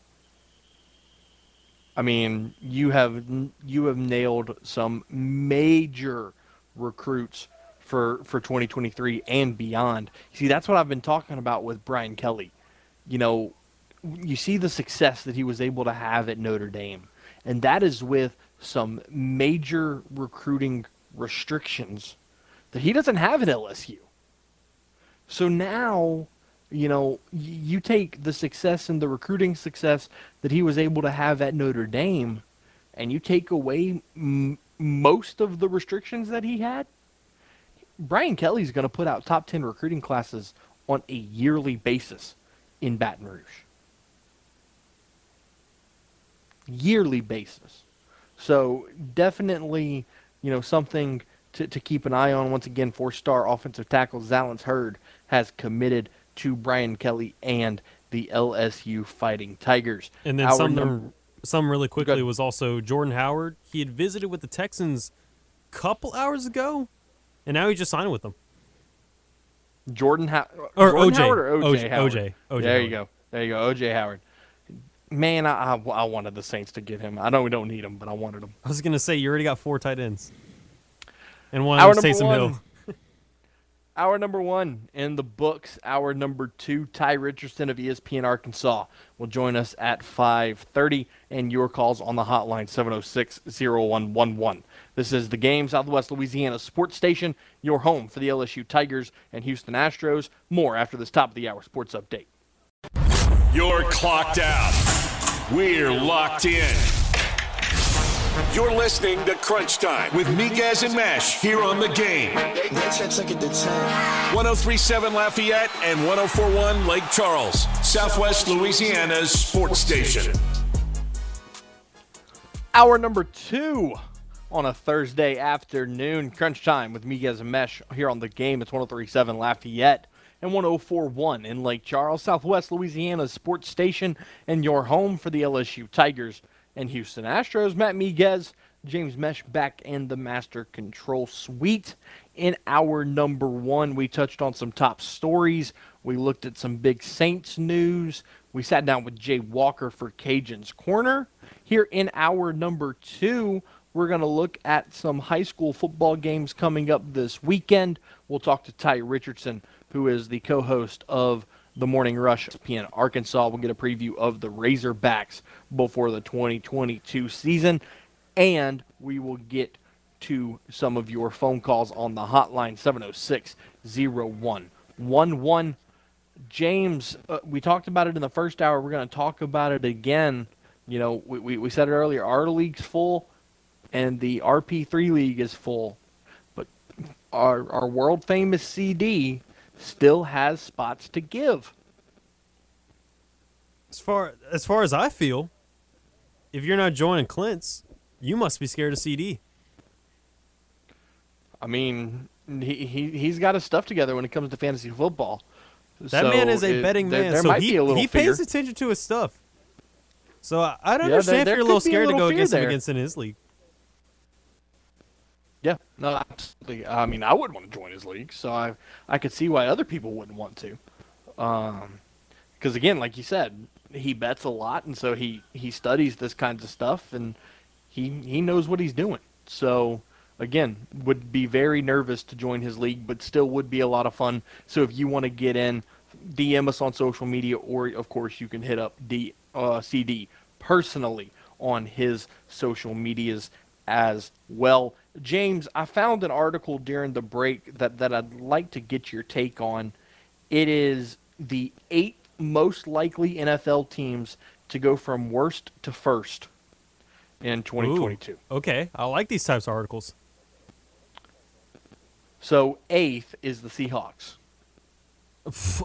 I mean, you have you have nailed some major recruits for for 2023 and beyond. See, that's what I've been talking about with Brian Kelly. You know, you see the success that he was able to have at Notre Dame, and that is with some major recruiting restrictions that he doesn't have at LSU. So now you know, you take the success and the recruiting success that he was able to have at Notre Dame, and you take away m- most of the restrictions that he had. Brian Kelly's going to put out top 10 recruiting classes on a yearly basis in Baton Rouge. Yearly basis. So definitely, you know, something to, to keep an eye on. Once again, four-star offensive tackle Zalance Heard has committed to Brian Kelly and the LSU Fighting Tigers. And then some some really quickly was also Jordan Howard. He had visited with the Texans a couple hours ago, and now he just signed with them. Jordan, or Jordan OJ. Howard or OJ, OJ, Howard? OJ, OJ There Howard. you go. There you go. OJ Howard. Man, I, I, I wanted the Saints to get him. I know we don't need him, but I wanted him. I was gonna say you already got four tight ends, and one of them Taysom one. Hill. Our number one in the books. Our number two, Ty Richardson of ESPN Arkansas, will join us at 5:30, and your calls on the hotline 706-0111. This is the game, Southwest Louisiana Sports Station, your home for the LSU Tigers and Houston Astros. More after this top of the hour sports update. You're clocked out. We're locked in. You're listening to Crunch Time with Miguez and Mesh here on the game. 1037 Lafayette and 1041 Lake Charles, Southwest Louisiana's sports station. Hour number two on a Thursday afternoon. Crunch time with Miguez and Mesh here on the game. It's 1037 Lafayette and 1041 in Lake Charles, Southwest Louisiana's sports station, and your home for the LSU Tigers and Houston Astros. Matt Miguez, James Mesh back in the Master Control Suite. In our number one, we touched on some top stories. We looked at some big Saints news. We sat down with Jay Walker for Cajun's Corner. Here in our number two, we're going to look at some high school football games coming up this weekend. We'll talk to Ty Richardson, who is the co host of the Morning Rush ESPN Arkansas. We'll get a preview of the Razorbacks before the 2022 season. And we will get to some of your phone calls on the hotline 706 0111. James, uh, we talked about it in the first hour. We're going to talk about it again. You know, we, we, we said it earlier. Our league's full, and the RP3 league is full. But our, our world famous CD still has spots to give. As far as far as I feel, if you're not joining Clint's, you must be scared of CD. I mean, he, he, he's got his stuff together when it comes to fantasy football. That So man is a it- betting there- man, There so might he, be a little he fear. pays attention to his stuff. So I, I'd there- understand there if you're a little be a scared to go against him against in his league. Yeah, no, absolutely. I mean, I wouldn't want to join his league, so I I could see why other people wouldn't want to. Um, because again, like you said, he bets a lot, and so he he studies this kinds of stuff, and he he knows what he's doing. So again, would be very nervous to join his league, but still would be a lot of fun. So if you want to get in, DM us on social media, or of course you can hit up D uh, CD personally on his social medias as well. James, I found an article during the break that, that I'd like to get your take on. It is the eight most likely NFL teams to go from worst to first in 2022. Ooh, okay, I like these types of articles. So eighth is the Seahawks.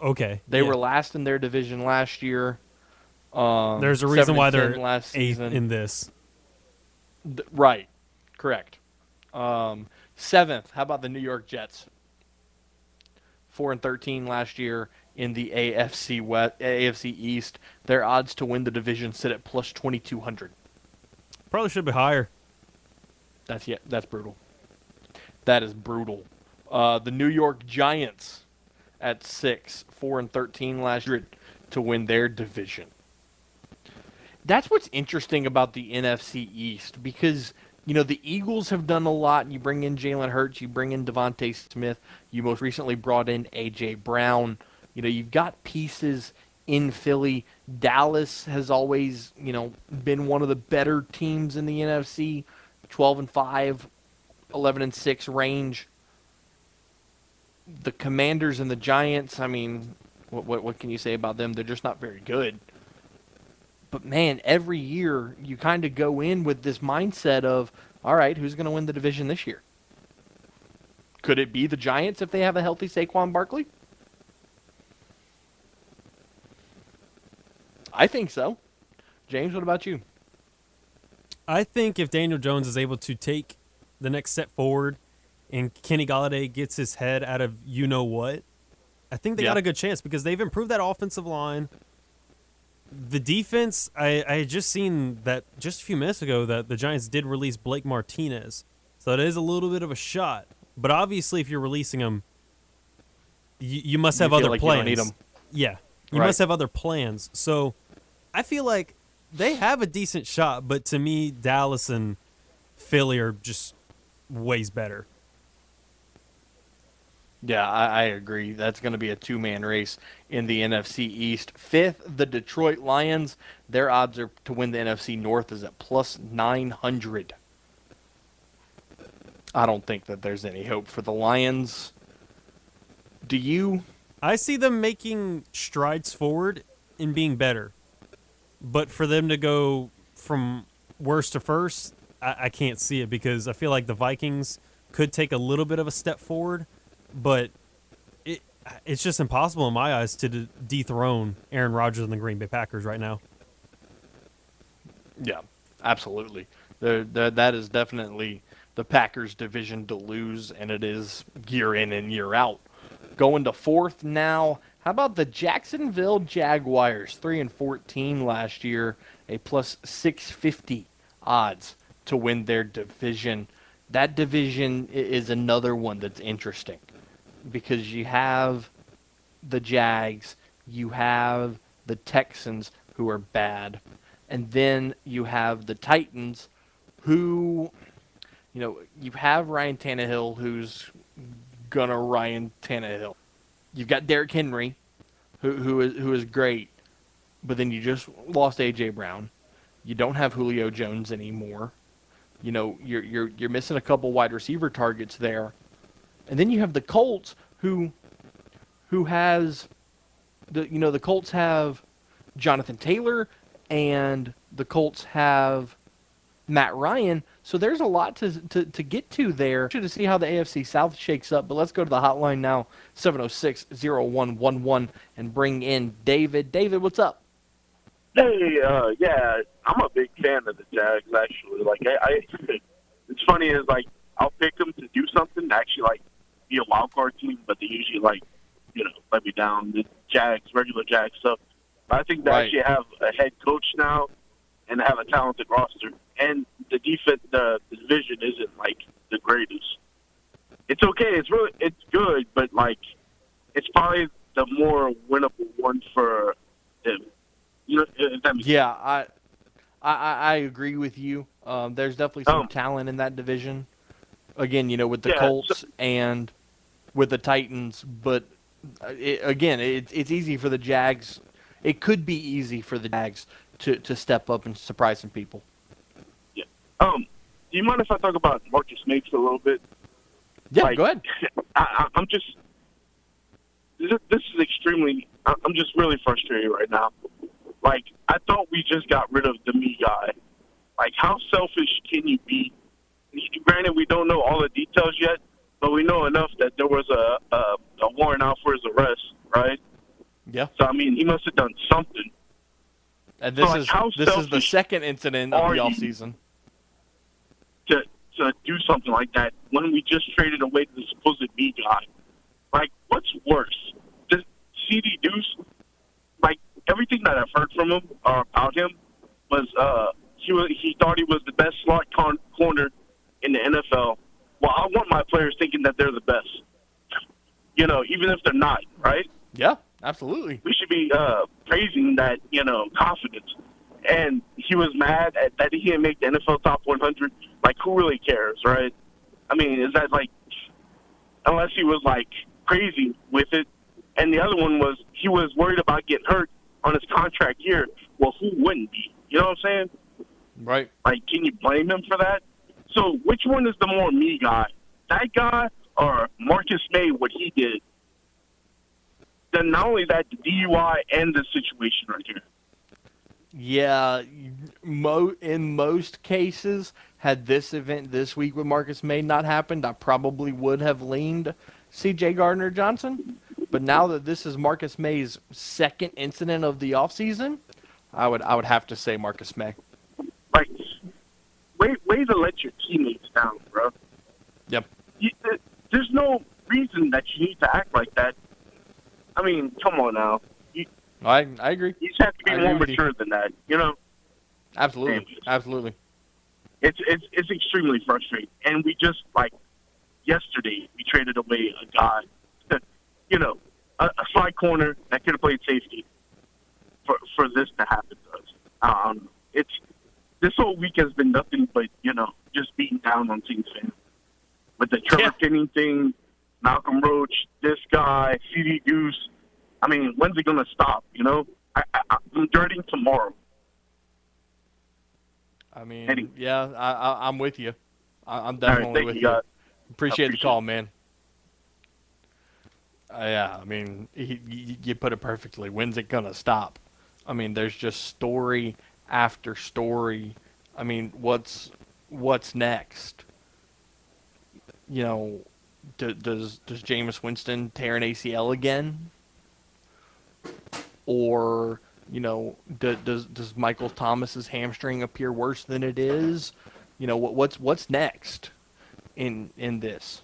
Okay, They yeah. were last in their division last year. Um, There's a reason why they're last eighth season. in this. Th- right, correct. Um, seventh, how about the New York Jets? Four and thirteen last year in the AFC West, AFC East. Their odds to win the division sit at plus twenty two hundred. Probably should be higher. That's yeah, that's brutal. That is brutal. Uh, the New York Giants at six, four and thirteen last year to win their division. That's what's interesting about the NFC East because you know the Eagles have done a lot. You bring in Jalen Hurts, you bring in DeVonta Smith, you most recently brought in AJ Brown. You know you've got pieces in Philly. Dallas has always you know been one of the better teams in the NFC, twelve and 5, 11 and six range. The Commanders and the Giants. I mean, what what, what can you say about them? They're just not very good. But man, every year you kind of go in with this mindset of, all right, who's going to win the division this year? Could it be the Giants if they have a healthy Saquon Barkley? I think so. James, what about you? I think if Daniel Jones is able to take the next step forward and Kenny Golladay gets his head out of you know what, I think they Yeah. got a good chance because they've improved that offensive line. The defense, I, I had just seen that just a few minutes ago that the Giants did release Blake Martinez. So it is a little bit of a shot. But obviously, if you're releasing him, you, you must have You other like plans. don't need 'em. Yeah, you Right. must have other plans. So I feel like they have a decent shot, but to me, Dallas and Philly are just ways better. Yeah, I, I agree. That's going to be a two man race in the NFC East. Fifth, the Detroit Lions. Their odds are to win the NFC North is at plus 900. I don't think that there's any hope for the Lions. Do you? I see them making strides forward and being better, but for them to go from worst to first, I, I can't see it because I feel like the Vikings could take a little bit of a step forward, but it it's just impossible in my eyes to de- dethrone Aaron Rodgers and the Green Bay Packers right now. Yeah, absolutely. The, the, that is definitely the Packers' division to lose, and it is year in and year out. Going to fourth now. How about the Jacksonville Jaguars? Three and fourteen last year, a plus six fifty odds to win their division. That division is another one that's interesting because you have the Jags, you have the Texans who are bad, and then you have the Titans who, you know, you have Ryan Tannehill who's gonna Ryan Tannehill. You've got Derrick Henry, who who is who is great, but then you just lost AJ Brown. You don't have Julio Jones anymore. You know, you're you're you're missing a couple wide receiver targets there. And then you have the Colts who who has the you know, the Colts have Jonathan Taylor and the Colts have Matt Ryan. So there's a lot to, to, to get to there to see how the AFC South shakes up. But let's go to the hotline now 706 0111 and bring in David. David, what's up? Hey, uh, yeah, I'm a big fan of the Jags. Actually, like I, I it's funny is like I'll pick them to do something, actually like be a wild card team, but they usually like you know let me down. The Jags, regular Jags stuff. I think they Right. actually have a head coach now and have a talented roster, and the defense, the, the division isn't like the greatest. It's okay. It's really it's good, but like it's probably the more winnable one for them. You know, if that makes Yeah, I I, I I agree with you. Um, there's definitely some Um, talent in that division. Again, you know, with the Yeah, Colts so- and with the Titans, but uh, it, again, it, it's easy for the Jags. It could be easy for the Jags to, to step up and surprise some people. Yeah. Um, do you mind if I talk about Marcus Mapes a little bit? Yeah, Like, go ahead. I, I'm just this, is- extremely. I'm just really frustrated right now. Like I thought we just got rid of the me guy. Like how selfish can you be? Granted, we don't know all the details yet, but we know enough that there was a a, a warrant out for his arrest, right? Yeah, So I mean, he must have done something. and this like, is how this is the second incident of the you? off season. to to do something like that when we just traded away the supposed me guy. Like, what's worse? Does Ceedy Duce like everything that I've heard from him or about him was uh he was he thought he was the best slot con- corner in the NFL. Well, I want my players thinking that they're the best. You know, even if they're not, right? Yeah, absolutely. we should be uh, praising that you know confidence. And he was mad at that he didn't make the NFL top 100. Like, who really cares, right? I mean, is that like unless he was like crazy with it? And the other one was he was worried about getting hurt on his contract year. Well, who wouldn't be? You know what I'm saying? Right. Like, can you blame him for that? So, which one is the more me guy? That guy or Marcus Maye, what he did? Then not only that, the DUI and the situation right here. Yeah, mo- in most cases, had this event this week with Marcus Maye not happened, I probably would have leaned C.J. Gardner Johnson. But now that this is Marcus Maye's second incident of the offseason, I would I would have to say Marcus Maye. Like, way way to let your teammates down, bro. Yep. You, there's no reason that you need to act like that. I mean, come on now. You I I agree. He's have to be more mature than that. You know. Absolutely. Absolutely. It's it's it's extremely frustrating, and we just like yesterday we traded away a guy, that, you know, a, a slide corner that could have played safety for for this to happen to us. Um, it's this whole week has been nothing but you know just beating down on Saints fans with the Trevor yeah. Penning thing, Malcolm Roach, this guy, CD Goose. I mean, when's it gonna stop? You know, I, I, I'm dirting tomorrow. I mean, Eddie. yeah, I, am with you. I, am definitely right, with you. you. Appreciate, appreciate, the call, man. Uh, yeah, I mean, he, he, you put it perfectly. When's it gonna stop? I mean, there's just story after story. I mean, what's what's next? You know, do, does does Jameis Winston tear an ACL again, or you know, do, does does Michael Thomas's hamstring appear worse than it is? You know, what, what's what's next in in this?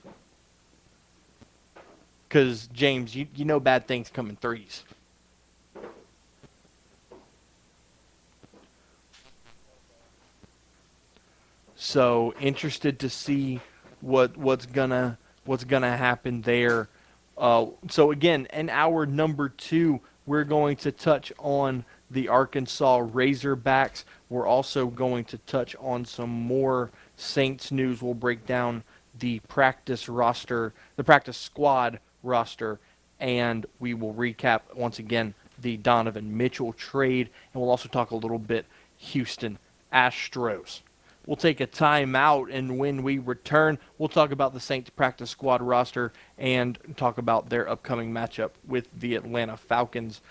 Because James, you you know, bad things come in threes. So interested to see what what's gonna what's gonna happen there. Uh, so again, in our number two, we're going to touch on the Arkansas Razorbacks. We're also going to touch on some more Saints news. We'll break down the practice roster, the practice squad roster, and we will recap once again the Donovan Mitchell trade, and we'll also talk a little bit Houston Astros. We'll take a timeout, and when we return, we'll talk about the Saints practice squad roster and talk about their upcoming matchup with the Atlanta Falcons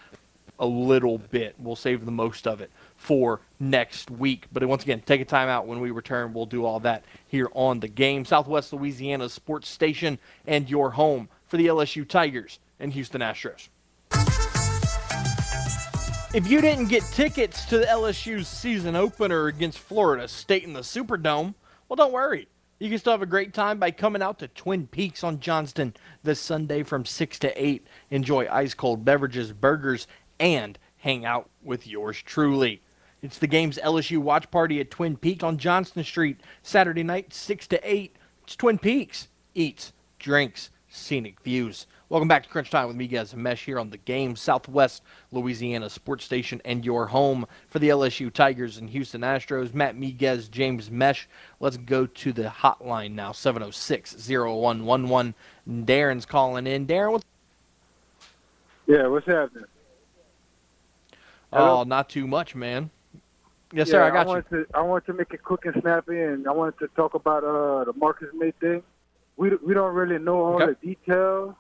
a little bit. We'll save the most of it for next week. But once again, take a timeout. When we return, we'll do all that here on the game. Southwest Louisiana Sports Station and your home for the LSU Tigers and Houston Astros. If you didn't get tickets to the LSU's season opener against Florida State in the Superdome, well, don't worry. You can still have a great time by coming out to Twin Peaks on Johnston this Sunday from 6 to 8. Enjoy ice cold beverages, burgers, and hang out with yours truly. It's the game's LSU watch party at Twin Peaks on Johnston Street, Saturday night, 6 to 8. It's Twin Peaks. Eats, drinks, scenic views. Welcome back to Crunch Time with Miguez. Mesh here on the game, Southwest Louisiana Sports Station, and your home for the LSU Tigers and Houston Astros. Matt Miguez, James Mesh. Let's go to the hotline now, 706 0111. Darren's calling in. Darren, what's. Yeah, what's happening? Oh, not too much, man. Yes, yeah, sir, I got I wanted you. To, I wanted to make it quick and snappy, and I wanted to talk about uh, the Marcus Maye thing. We, we don't really know all okay. the details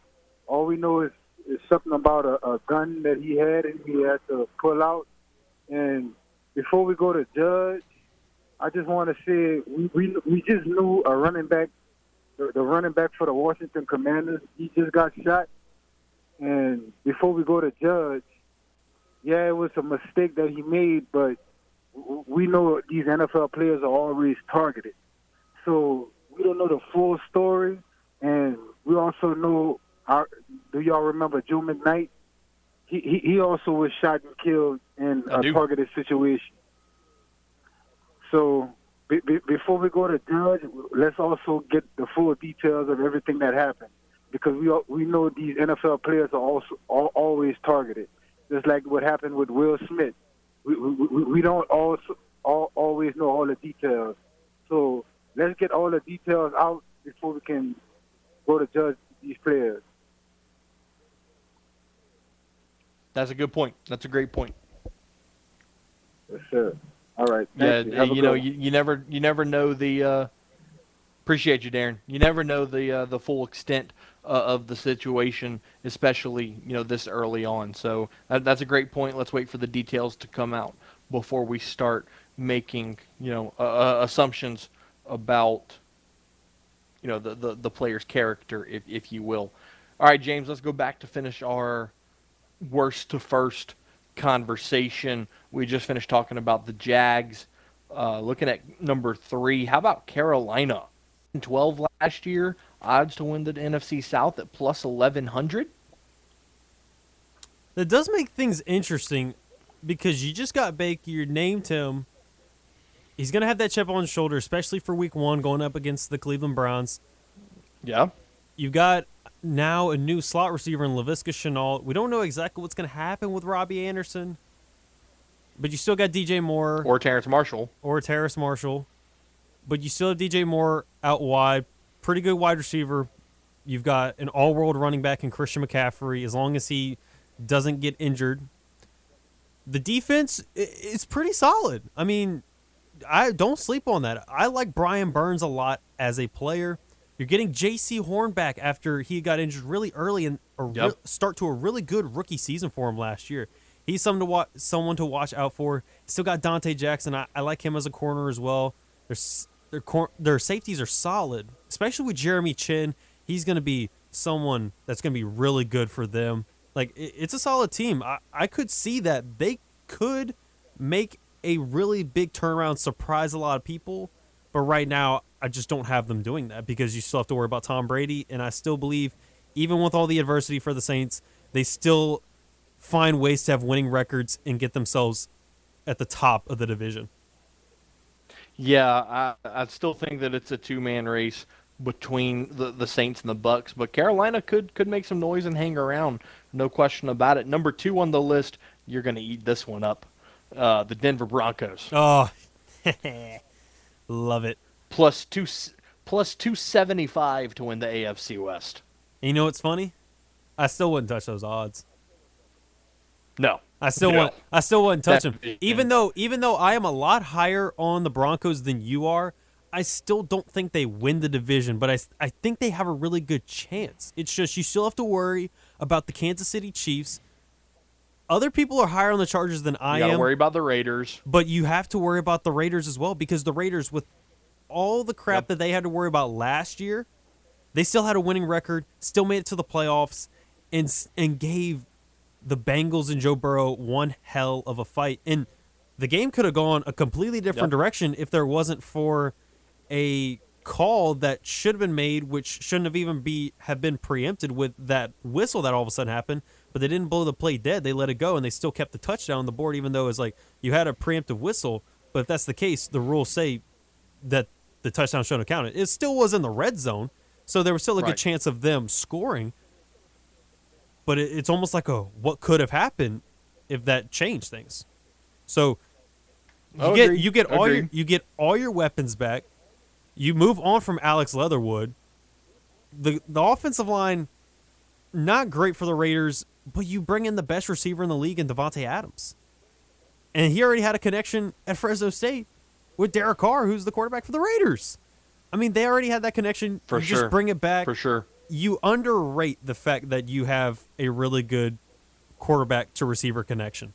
all we know is, is something about a, a gun that he had and he had to pull out. And before we go to judge, I just want to say we, we we just knew a running back, the, the running back for the Washington Commanders, he just got shot. And before we go to judge, yeah, it was a mistake that he made, but we know these NFL players are always targeted. So we don't know the full story, and we also know do y'all remember Joe McKnight? He, he he also was shot and killed in I a do. targeted situation. So be, be, before we go to judge, let's also get the full details of everything that happened because we we know these NFL players are also are always targeted, just like what happened with Will Smith. We we, we don't also all, always know all the details. So let's get all the details out before we can go to judge these players. That's a good point. That's a great point. For sure. All right. yeah, you, you know, you, you never you never know the. Uh, appreciate you, Darren. You never know the uh, the full extent uh, of the situation, especially you know this early on. So that, that's a great point. Let's wait for the details to come out before we start making you know uh, uh assumptions about you know the, the the player's character, if if you will. All right, James. Let's go back to finish our worst to first conversation. We just finished talking about the Jags. Uh, looking at number three, how about Carolina? 12 last year, odds to win the NFC South at plus 1100. That does make things interesting because you just got Baker, you named him. He's going to have that chip on his shoulder, especially for week one going up against the Cleveland Browns. Yeah. You've got now a new slot receiver in Laviska Shenault. We don't know exactly what's going to happen with Robbie Anderson, but you still got DJ Moore. Or Terrace Marshall. Or Terrace Marshall. But you still have DJ Moore out wide. Pretty good wide receiver. You've got an all world running back in Christian McCaffrey as long as he doesn't get injured. The defense is pretty solid. I mean, I don't sleep on that. I like Brian Burns a lot as a player. You're getting Jaycee Horn back after he got injured really early and a yep. re- start to a really good rookie season for him last year. He's someone to watch, someone to watch out for. Still got Donte Jackson. I, I like him as a corner as well. Their their cor- their safeties are solid, especially with Jeremy Chinn. He's going to be someone that's going to be really good for them. Like it, it's a solid team. I, I could see that they could make a really big turnaround, surprise a lot of people. But right now, I just don't have them doing that because you still have to worry about Tom Brady. And I still believe, even with all the adversity for the Saints, they still find ways to have winning records and get themselves at the top of the division. Yeah, I, I still think that it's a two man race between the, the Saints and the Bucs, but Carolina could could make some noise and hang around, no question about it. Number two on the list, you're going to eat this one up, uh, the Denver Broncos. Oh, love it. Plus two plus two seventy five to win the AFC West. And you know what's funny? I still wouldn't touch those odds. No, I still no. want. I still wouldn't touch them. Even though, even though I am a lot higher on the Broncos than you are, I still don't think they win the division. But I, I think they have a really good chance. It's just you still have to worry about the Kansas City Chiefs. Other people are higher on the Chargers than I am. you am. Worry about the Raiders, but you have to worry about the Raiders as well because the Raiders, with all the crap yep. that they had to worry about last year, they still had a winning record, still made it to the playoffs, and and gave the Bengals and Joe Burrow one hell of a fight. And the game could have gone a completely different yep. direction if there wasn't for a call that should have been made, which shouldn't have even be have been preempted with that whistle that all of a sudden happened. But they didn't blow the play dead; they let it go, and they still kept the touchdown on the board, even though it's like you had a preemptive whistle. But if that's the case, the rules say that the touchdown shouldn't have counted. It still was in the red zone, so there was still a right. good chance of them scoring but it, it's almost like a what could have happened if that changed things. So you oh, get agreed. you get all your you get all your weapons back. You move on from Alex Leatherwood. The the offensive line not great for the Raiders, but you bring in the best receiver in the league in Davante Adams. And he already had a connection at Fresno State with Derek Carr, who's the quarterback for the Raiders. I mean, they already had that connection. For you sure. Just bring it back. For sure you underrate the fact that you have a really good quarterback to receiver connection.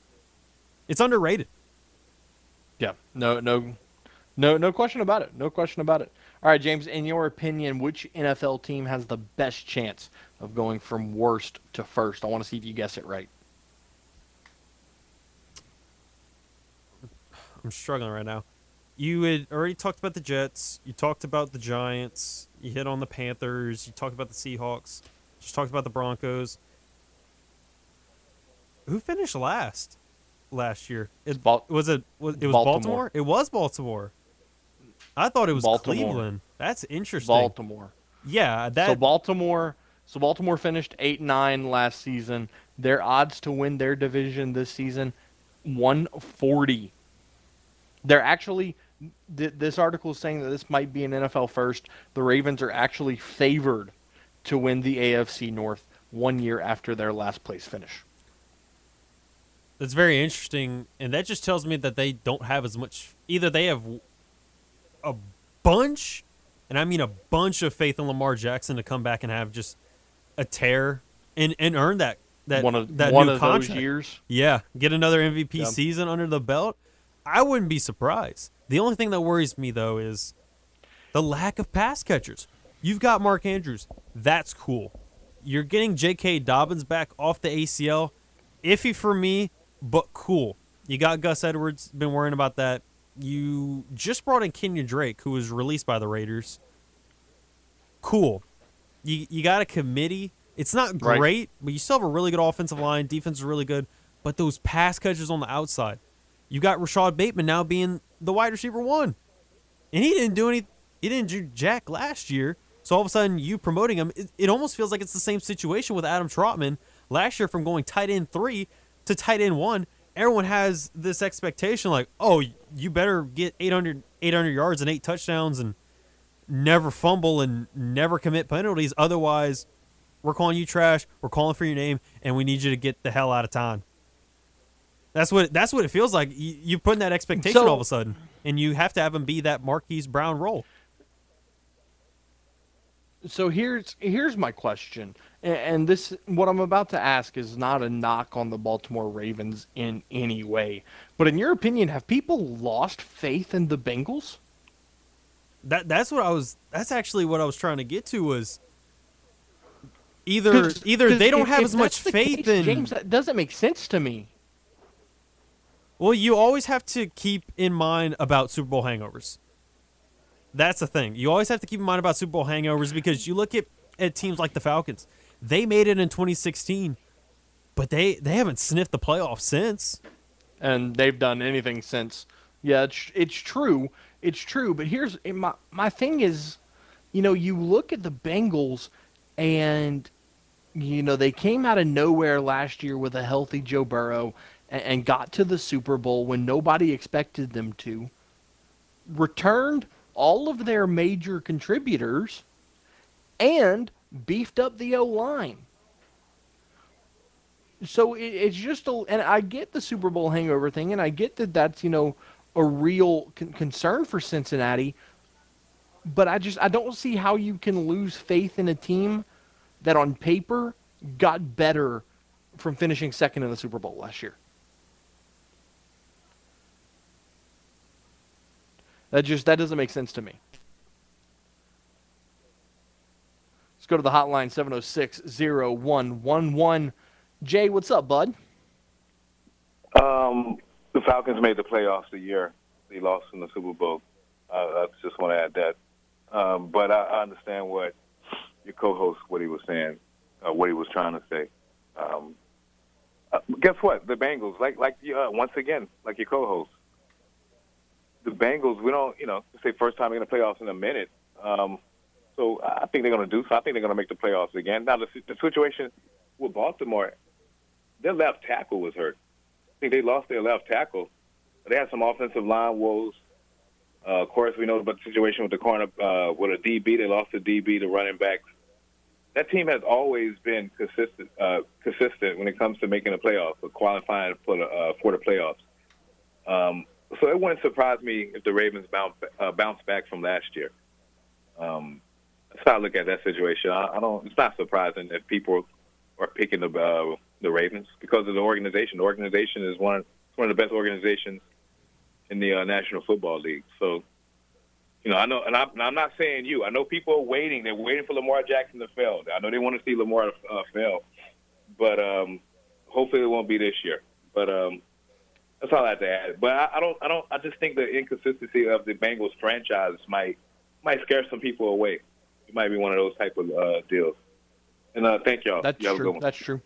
It's underrated. Yeah, no, no, no, no question about it. No question about it. All right, James. In your opinion, which NFL team has the best chance of going from worst to first? I want to see if you guess it right. I'm struggling right now. You had already talked about the Jets. You talked about the Giants. You hit on the Panthers. You talked about the Seahawks. Just talked about the Broncos. Who finished last last year? It, Bal- was it was it was Baltimore. Baltimore? It was Baltimore. I thought it was Baltimore. Cleveland. That's interesting. Baltimore. Yeah, that So Baltimore so Baltimore finished 8-9 last season. Their odds to win their division this season 140. They're actually th- this article is saying that this might be an NFL first. The Ravens are actually favored to win the AFC North one year after their last place finish. That's very interesting, and that just tells me that they don't have as much. Either they have a bunch, and I mean a bunch of faith in Lamar Jackson to come back and have just a tear and and earn that that one of that one new of contract. those years. Yeah, get another MVP yep. season under the belt. I wouldn't be surprised. The only thing that worries me though is the lack of pass catchers. You've got Mark Andrews. That's cool. You're getting J.K. Dobbins back off the ACL. Iffy for me, but cool. You got Gus Edwards. Been worrying about that. You just brought in Kenyan Drake, who was released by the Raiders. Cool. You you got a committee It's not great, right. but you still have a really good offensive line. Defense is really good, but those pass catchers on the outside, you got Rashod Bateman now being the wide receiver one, and he didn't do any. He didn't do jack last year. So all of a sudden, you promoting him, it, it almost feels like it's the same situation with Adam Trautman last year from going tight end three to tight end one. Everyone has this expectation like, oh, you better get 800, 800 yards and eight touchdowns and never fumble and never commit penalties. Otherwise, we're calling you trash. We're calling for your name, and we need you to get the hell out of town. That's what that's what it feels like. You, you put in that expectation so, all of a sudden, and you have to have him be that Marquise Brown role. So here's here's my question, and this what I'm about to ask is not a knock on the Baltimore Ravens in any way, but in your opinion, have people lost faith in the Bengals? That that's what I was. That's actually what I was trying to get to was either Cause, either cause they don't if, have if as much faith case, in James. That doesn't make sense to me. Well, you always have to keep in mind about Super Bowl hangovers. That's the thing. You always have to keep in mind about Super Bowl hangovers because you look at, at teams like the Falcons. They made it in 2016, but they, they haven't sniffed the playoffs since. And they've done anything since. Yeah, it's, it's true. It's true. But here's my, my thing is, you know, you look at the Bengals and, you know, they came out of nowhere last year with a healthy Joe Burrow and, and got to the Super Bowl when nobody expected them to. Returned all of their major contributors and beefed up the O line. So it, it's just a, and I get the Super Bowl hangover thing, and I get that that's you know a real con- concern for Cincinnati, but I just I don't see how you can lose faith in a team that on paper got better from finishing second in the Super Bowl last year. That just that doesn't make sense to me. Let's go to the hotline 706-0111. Jay, what's up, bud? Um, the Falcons made the playoffs the year they lost in the Super Bowl. Uh, I just want to add that. Um, but I, I understand what your co-host what he was saying, uh, what he was trying to say. Um, uh, guess what? The Bengals, like like uh, once again, like your co-host, the Bengals, we don't, you know, say first time in the playoffs in a minute. Um, so I think they're going to do so. I think they're going to make the playoffs again. Now the, the situation with Baltimore, their left tackle was hurt. I think they lost their left tackle. They had some offensive line woes. Uh, of course, we know about the situation with the corner uh, with a DB. They lost the DB to running backs. That team has always been consistent, uh, consistent when it comes to making the playoffs, or qualifying for the uh, for the playoffs. Um, so it wouldn't surprise me if the Ravens bounce uh, bounce back from last year. Um, that's how I look at that situation. I, I don't. It's not surprising that people are picking the uh, the Ravens because of the organization. The organization is one one of the best organizations in the uh, National Football League. So, you know, I know, and I'm, I'm not saying you. I know people are waiting. They're waiting for Lamar Jackson to fail. I know they want to see Lamar uh, fail, but um, hopefully it won't be this year. But um, that's all I have to add. But I, I don't, I don't, I just think the inconsistency of the Bengals franchise might might scare some people away. It might be one of those type of uh, deals. And uh, thank y'all. That's true. That's true.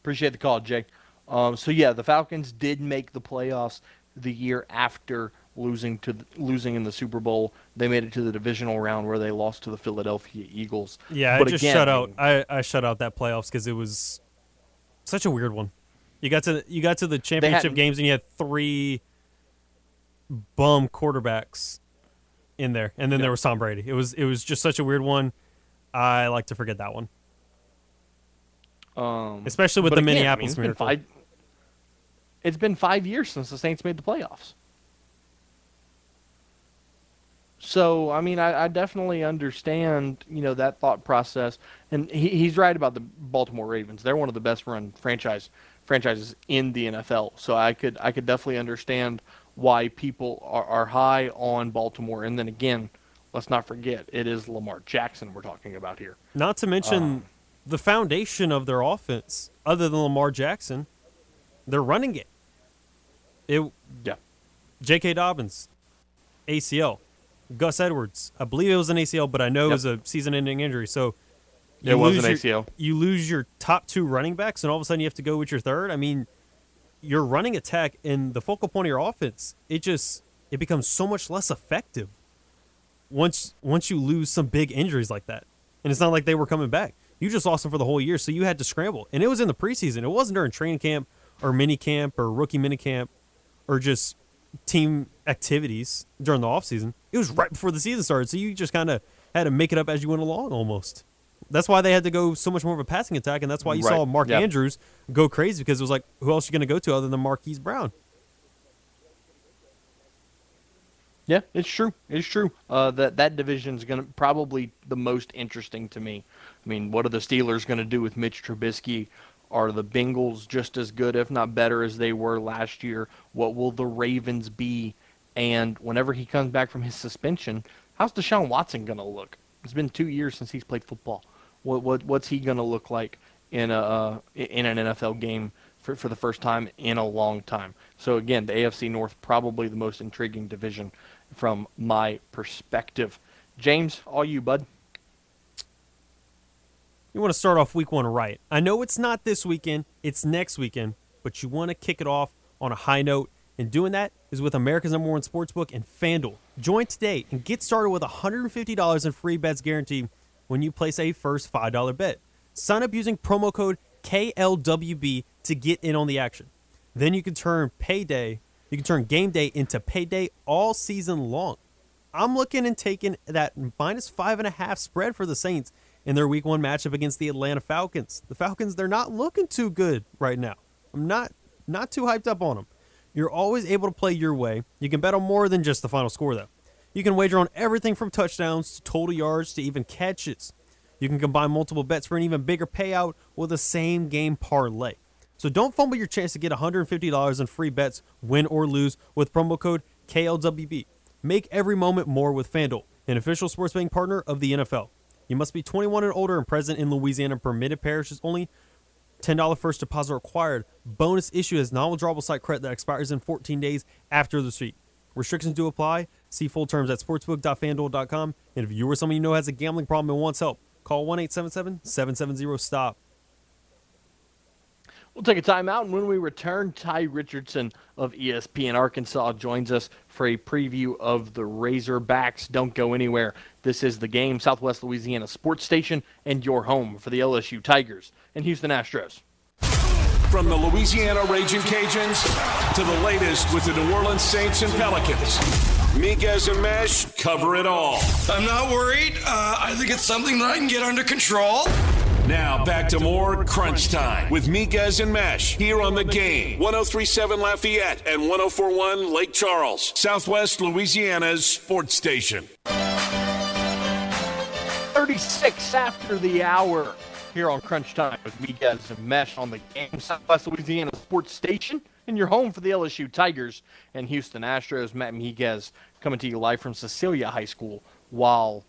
Appreciate the call, Jake. Um, so yeah, the Falcons did make the playoffs the year after losing to the, losing in the Super Bowl. They made it to the divisional round where they lost to the Philadelphia Eagles. Yeah, but I just again, shut out. I, I shut out that playoffs because it was such a weird one. You got to you got to the championship games and you had three bum quarterbacks in there, and then there was Tom Brady. It was it was just such a weird one. I like to forget that one, um, especially with the again, Minneapolis I mean, it's Been five, it's been five years since the Saints made the playoffs. So I mean, I, I, definitely understand you know that thought process, and he, he's right about the Baltimore Ravens. They're one of the best run franchise franchises in the NFL. So I could I could definitely understand why people are, are high on Baltimore. And then again, let's not forget it is Lamar Jackson we're talking about here. Not to mention um, the foundation of their offense, other than Lamar Jackson, their running game. It yeah. J.K. Dobbins, ACL. Gus Edwards, I believe it was an ACL, but I know yep. it was a season-ending injury. So You it was an ACL. Your, you lose your top two running backs, and all of a sudden you have to go with your third. I mean, your running attack and the focal point of your offense, it just it becomes so much less effective once once you lose some big injuries like that. And it's not like they were coming back. You just lost them for the whole year, so you had to scramble. And it was in the preseason. It wasn't during training camp or mini camp or rookie mini camp or just team activities during the offseason. It was right before the season started, so you just kind of had to make it up as you went along almost. That's why they had to go so much more of a passing attack, and that's why you right. saw Mark yep. Andrews go crazy because it was like, who else are you going to go to other than Marquise Brown? Yeah, it's true. It's true. Uh, that that division is going to probably the most interesting to me. I mean, what are the Steelers going to do with Mitch Trubisky? Are the Bengals just as good, if not better, as they were last year? What will the Ravens be? And whenever he comes back from his suspension, how's Deshaun Watson going to look? It's been two years since he's played football. What, what what's he going to look like in a uh, in an NFL game for, for the first time in a long time? So again, the AFC North probably the most intriguing division from my perspective. James, all you, bud. You want to start off week one right. I know it's not this weekend, it's next weekend, but you want to kick it off on a high note. And doing that is with America's number one sportsbook and FanDuel. Join today and get started with $150 in free bets guaranteed when you place a first $5 bet. Sign up using promo code KLWB to get in on the action. Then you can turn payday, you can turn game day into payday all season long. I'm looking and taking that minus five and a half spread for the Saints in their week one matchup against the Atlanta Falcons. The Falcons, they're not looking too good right now. I'm not not too hyped up on them. You're always able to play your way. You can bet on more than just the final score though. You can wager on everything from touchdowns to total yards to even catches. You can combine multiple bets for an even bigger payout with a same game parlay. So don't fumble your chance to get $150 in free bets, win or lose, with promo code KLWB. Make every moment more with FanDuel, an official sports betting partner of the NFL. You must be 21 and older and present in Louisiana. Permitted parishes only. $10 first deposit required. Bonus issue as non-withdrawable site credit that expires in 14 days after the receipt. Restrictions do apply. See full terms at sportsbook.fanduel.com. And if you or someone you know has a gambling problem and wants help, call 1 877 770 STOP. We'll take a timeout, and when we return, Ty Richardson of ESPN Arkansas joins us for a preview of the Razorbacks. Don't go anywhere. This is the game, Southwest Louisiana Sports Station, and your home for the LSU Tigers and Houston Astros. From the Louisiana Raging Cajuns to the latest with the New Orleans Saints and Pelicans. Miguez and Mesh cover it all. I'm not worried. Uh, I think it's something that I can get under control. Now back to more Crunch Time with Miguez and Mesh here on the game. 1037 Lafayette and 1041 Lake Charles, Southwest Louisiana's sports station. 36 after the hour here on Crunch Time with Miguez and Mesh on the game, Southwest Louisiana sports station, and your home for the LSU Tigers and Houston Astros. Matt Miguez coming to you live from Cecilia High School while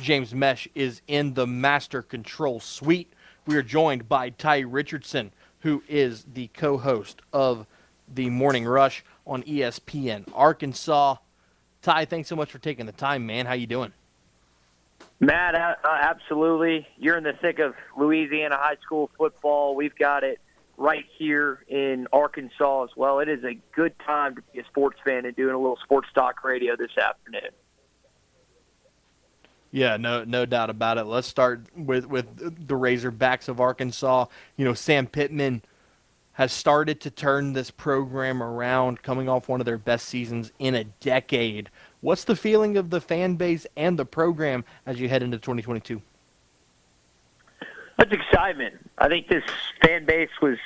James Mesh is in the Master Control Suite. We are joined by Ty Richardson, who is the co host of the Morning Rush on ESPN Arkansas. Ty, thanks so much for taking the time, man. How you doing? Matt, uh, absolutely. You're in the thick of Louisiana high school football. We've got it right here in Arkansas as well. It is a good time to be a sports fan and doing a little sports talk radio this afternoon. Yeah, no, no doubt about it. Let's start with with the Razorbacks of Arkansas. You know, Sam Pittman has started to turn this program around, coming off one of their best seasons in a decade. What's the feeling of the fan base and the program as you head into 2022? That's excitement. I think this fan base was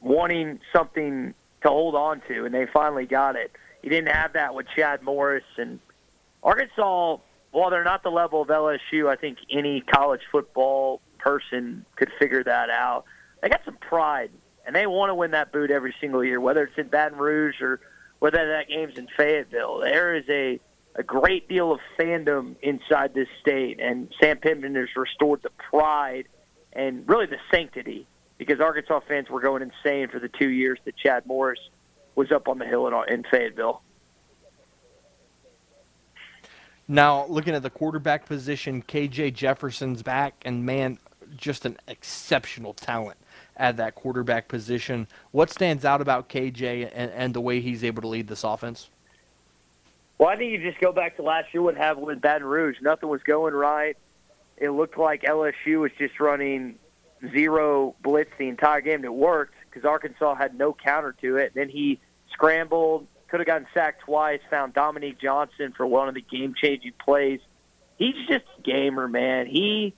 wanting something to hold on to, and they finally got it. You didn't have that with Chad Morris and Arkansas while they're not the level of LSU, I think any college football person could figure that out. They got some pride, and they want to win that boot every single year, whether it's in Baton Rouge or whether that game's in Fayetteville. There is a a great deal of fandom inside this state, and Sam Pittman has restored the pride and really the sanctity because Arkansas fans were going insane for the two years that Chad Morris was up on the hill in, in Fayetteville. Now, looking at the quarterback position, KJ Jefferson's back, and man, just an exceptional talent at that quarterback position. What stands out about KJ and, and the way he's able to lead this offense? Well, I think you just go back to last year what happened with Baton Rouge. Nothing was going right. It looked like LSU was just running zero blitz the entire game. And it worked because Arkansas had no counter to it. Then he scrambled, could have gotten sacked twice, found Dominique Johnson for one of the game-changing plays. He's just a gamer, man. He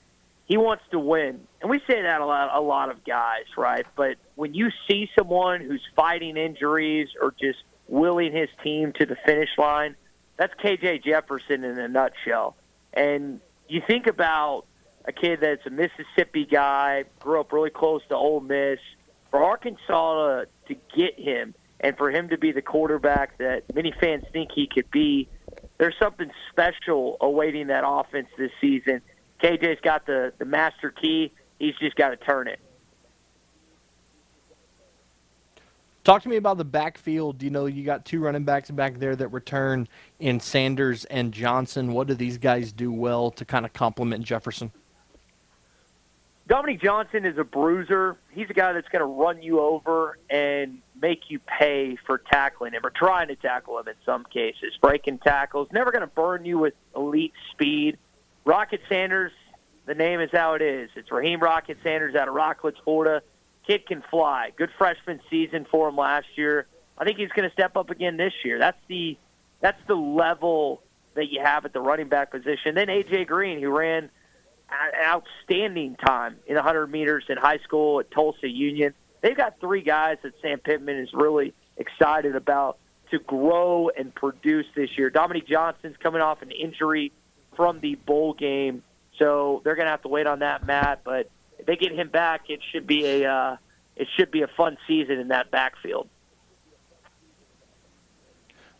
he wants to win, and we say that a lot. A lot of guys, right? But when you see someone who's fighting injuries or just willing his team to the finish line, that's KJ Jefferson in a nutshell. And you think about a kid that's a Mississippi guy, grew up really close to Ole Miss. For Arkansas to, to get him and for him to be the quarterback that many fans think he could be, there's something special awaiting that offense this season. KJ's got the, the master key. He's just got to turn it. Talk to me about the backfield. You know, you got two running backs back there that return in Sanders and Johnson. What do these guys do well to kind of complement Jefferson? Dominique Johnson is a bruiser. He's a guy that's going to run you over and make you pay for tackling him or trying to tackle him in some cases. Breaking tackles, never going to burn you with elite speed. Rocket Sanders, the name is how it is. It's Raheim Rocket Sanders out of Rockledge, Florida. Kid can fly. Good freshman season for him last year. I think he's going to step up again this year. That's the that's the level that you have at the running back position. Then AJ Green, who ran an outstanding time in 100 meters in high school at Tulsa Union. They've got three guys that Sam Pittman is really excited about to grow and produce this year. Dominique Johnson's coming off an injury from the bowl game, so they're going to have to wait on that, Matt. But if they get him back, it should be a uh, it should be a fun season in that backfield.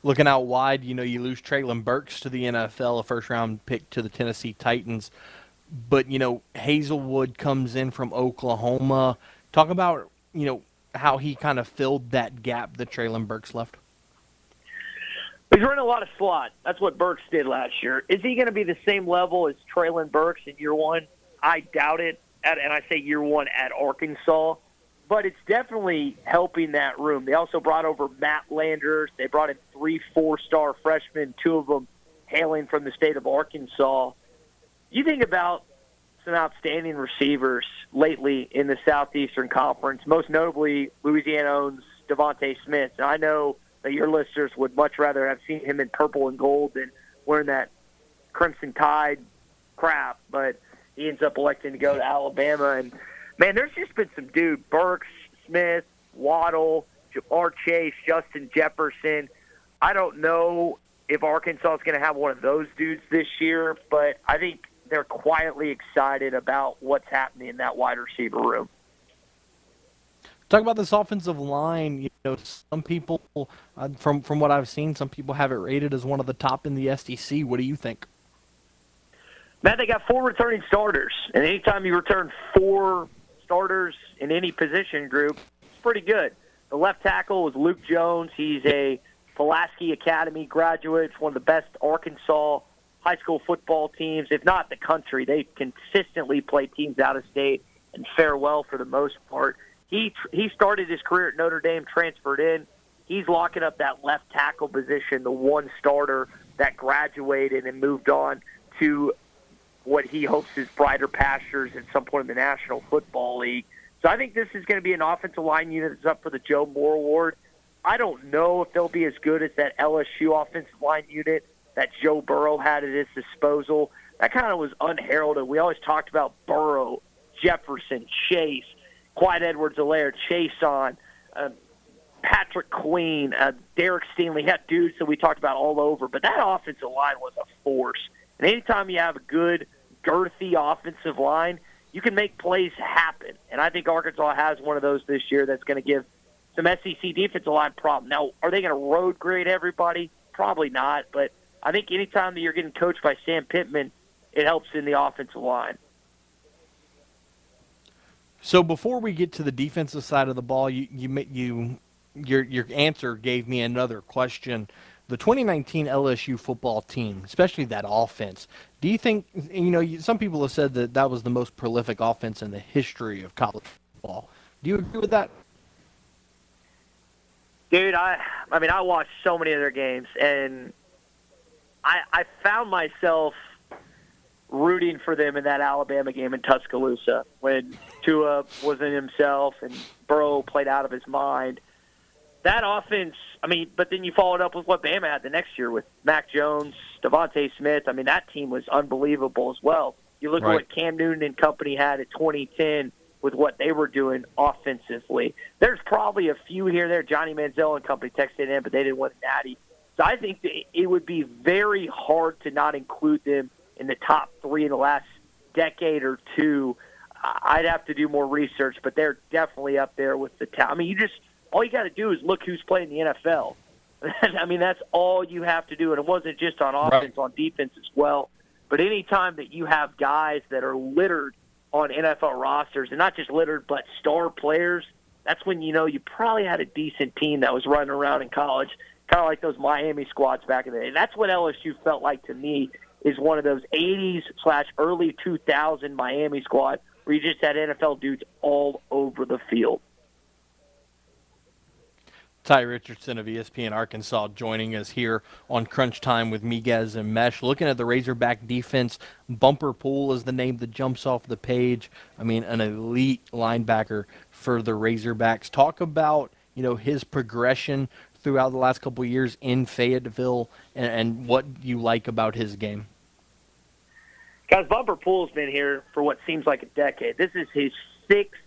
Looking out wide, you know, you lose Treylon Burks to the NFL, a first round pick to the Tennessee Titans. But, you know, Haselwood comes in from Oklahoma. Talk about, you know, how he kind of filled that gap that Treylon Burks left. He's running a lot of slot. That's what Burks did last year. Is he going to be the same level as Treylon Burks in year one? I doubt it at, and I say year one at Arkansas, but it's definitely helping that room. They also brought over Matt Landers. They brought in three four-star freshmen, two of them hailing from the state of Arkansas. You think about some outstanding receivers lately in the Southeastern Conference, most notably Louisiana owns DeVonta Smith. And I know that your listeners would much rather have seen him in purple and gold than wearing that Crimson Tide crap, but – he ends up electing to go to Alabama. And man, there's just been some dude Burks, Smith, Waddle, Ja'Marr Chase, Justin Jefferson. I don't know if Arkansas is going to have one of those dudes this year, but I think they're quietly excited about what's happening in that wide receiver room. Talk about this offensive line. You know, some people, uh, from from what I've seen, some people have it rated as one of the top in the SEC. What do you think? Matt, they got four returning starters, and anytime you return four starters in any position group, it's pretty good. The left tackle was Luke Jones. He's a Pulaski Academy graduate, one of the best Arkansas high school football teams, if not the country. They consistently play teams out of state and fare well for the most part. He he started his career at Notre Dame, transferred in. He's locking up that left tackle position, the one starter that graduated and moved on to what he hopes is brighter pastures at some point in the National Football League. So I think this is going to be an offensive line unit that's up for the Joe Moore Award. I don't know if they'll be as good as that LSU offensive line unit that Joe Burrow had at his disposal. That kind of was unheralded. We always talked about Burrow, Jefferson, Chase, Clyde Edwards-Helaire, Chase on, uh, Patrick Queen, uh, Derek Stingley. Had dudes that we talked about all over, but that offensive line was a force. And anytime you have a good girthy offensive line, you can make plays happen. And I think Arkansas has one of those this year that's going to give some SEC defensive line problem. Now, are they going to road grade everybody? Probably not. But I think anytime that you're getting coached by Sam Pittman, it helps in the offensive line. So before we get to the defensive side of the ball, you you you your your answer gave me another question the 2019 LSU football team, especially that offense. Do you think you know? Some people have said that that was the most prolific offense in the history of college football. Do you agree with that? Dude, I I mean I watched so many of their games and I I found myself rooting for them in that Alabama game in Tuscaloosa when Tua wasn't himself and Burrow played out of his mind. That offense, I mean, but then you followed up with what Bama had the next year with Mac Jones, DeVonta Smith. I mean, that team was unbelievable as well. You look right. at what Cam Newton and company had at 2010 with what they were doing offensively. There's probably a few here there. Johnny Manziel and company texted in, but they didn't win Natty. So I think it would be very hard to not include them in the top three in the last decade or two. I'd have to do more research, but they're definitely up there with the top. I mean, you just all you got to do is look who's playing the NFL. I mean, that's all you have to do, and it wasn't just on offense, right. on defense as well. But anytime that you have guys that are littered on NFL rosters, and not just littered, but star players, that's when you know you probably had a decent team that was running around in college, kind of like those Miami squads back in the day. And that's what LSU felt like to me is one of those 80s slash early 2000 Miami squad where you just had NFL dudes all over the field. Ty Richardson of ESPN Arkansas joining us here on Crunch Time with Miguez and Mesh. Looking at the Razorback defense, Bumper Pool is the name that jumps off the page. I mean, an elite linebacker for the Razorbacks. Talk about you know his progression throughout the last couple years in Fayetteville and, and what you like about his game. Guys, Bumper Pool's been here for what seems like a decade. This is his sixth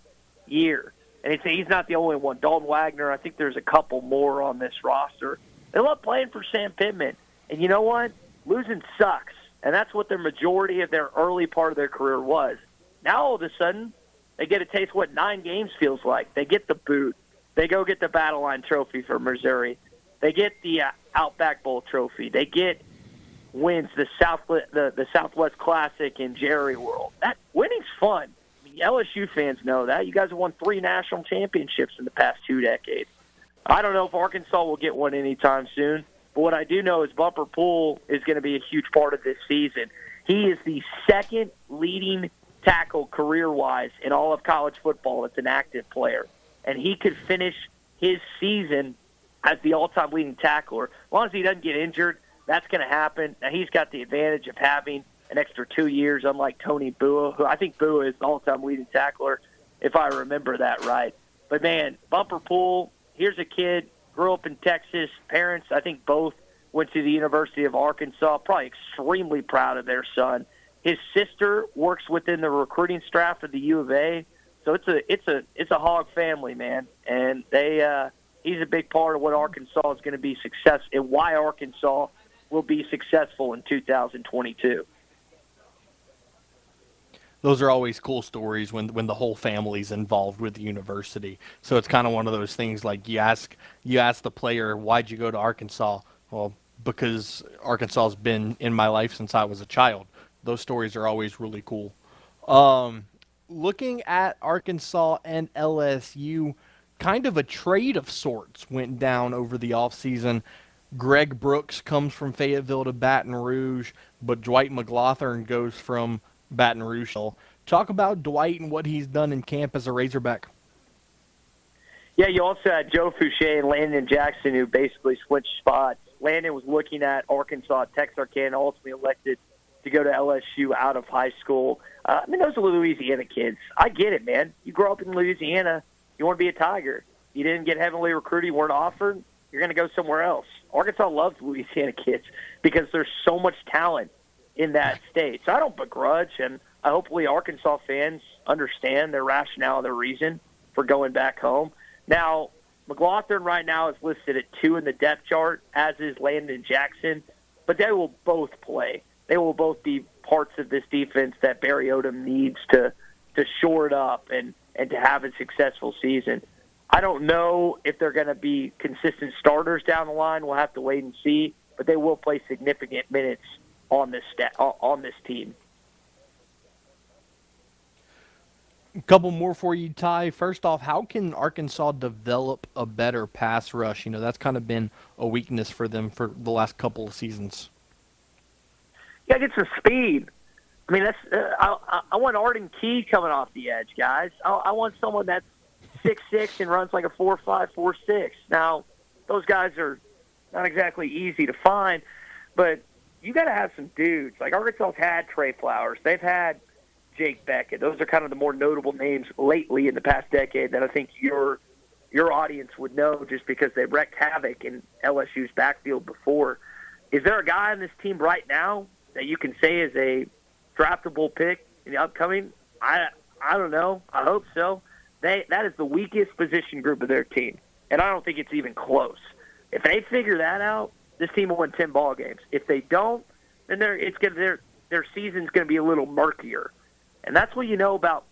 year and he's not the only one. Dalton Wagner, I think there's a couple more on this roster. They love playing for Sam Pittman. And you know what? Losing sucks. And that's what the majority of their early part of their career was. Now all of a sudden, they get a taste what nine games feels like. They get the boot. They go get the Battle Line Trophy for Missouri. They get the uh, Outback Bowl Trophy. They get wins the South the the Southwest Classic in Jerry World. That winning's fun. LSU fans know that. You guys have won three national championships in the past two decades. I don't know if Arkansas will get one anytime soon, but what I do know is Bumper Pool is going to be a huge part of this season. He is the second leading tackle career wise in all of college football that's an active player. And he could finish his season as the all time leading tackler. As long as he doesn't get injured, that's going to happen. Now, he's got the advantage of having an extra two years, unlike Tony Bua, who I think Bua is the all-time leading tackler, if I remember that right. But man, Bumper Pool, here's a kid, grew up in Texas. Parents, I think both went to the University of Arkansas. Probably extremely proud of their son. His sister works within the recruiting staff of the U of A. So it's a it's a it's a hog family, man, and they uh, he's a big part of what Arkansas is going to be success and why Arkansas will be successful in 2022 those are always cool stories when when the whole family's involved with the university. So it's kind of one of those things like you ask you ask the player, "Why'd you go to Arkansas?" Well, because Arkansas's been in my life since I was a child. Those stories are always really cool. Um, looking at Arkansas and LSU, kind of a trade of sorts went down over the offseason. Greg Brooks comes from Fayetteville to Baton Rouge, but Dwight McGlothern goes from Baton Rouge. Talk about Dwight and what he's done in camp as a Razorback. Yeah, you also had Joe Foucha and Landon Jackson who basically switched spots. Landon was looking at Arkansas, Texarkana, ultimately elected to go to LSU out of high school. Uh, I mean, those are Louisiana kids. I get it, man. You grow up in Louisiana, you want to be a Tiger. You didn't get heavily recruited, you weren't offered, you're going to go somewhere else. Arkansas loves Louisiana kids because there's so much talent in that state. So I don't begrudge, and I hopefully Arkansas fans understand their rationale, their reason for going back home. Now, McGlothern right now is listed at two in the depth chart, as is Landon Jackson, but they will both play. They will both be parts of this defense that Barry Odom needs to to shore it up and and to have a successful season. I don't know if they're going to be consistent starters down the line. We'll have to wait and see, but they will play significant minutes on this sta- on this team. A couple more for you, Ty. First off, how can Arkansas develop a better pass rush? You know, that's kind of been a weakness for them for the last couple of seasons. Yeah, get some speed. I mean, that's uh, I, I want Arden Key coming off the edge, guys. I, I want someone that's six six and runs like a four five four six. Now, those guys are not exactly easy to find, but you got to have some dudes. Like Arkansas's had Trey Flowers, they've had Jake Bequette. Those are kind of the more notable names lately in the past decade that I think your your audience would know just because they wrecked havoc in LSU's backfield before. Is there a guy on this team right now that you can say is a draftable pick in the upcoming? I I don't know. I hope so. They that is the weakest position group of their team, and I don't think it's even close. If they figure that out, this team will win ten ball games. If they don't, then they're it's gonna their their season's going to be a little murkier, and that's what you know about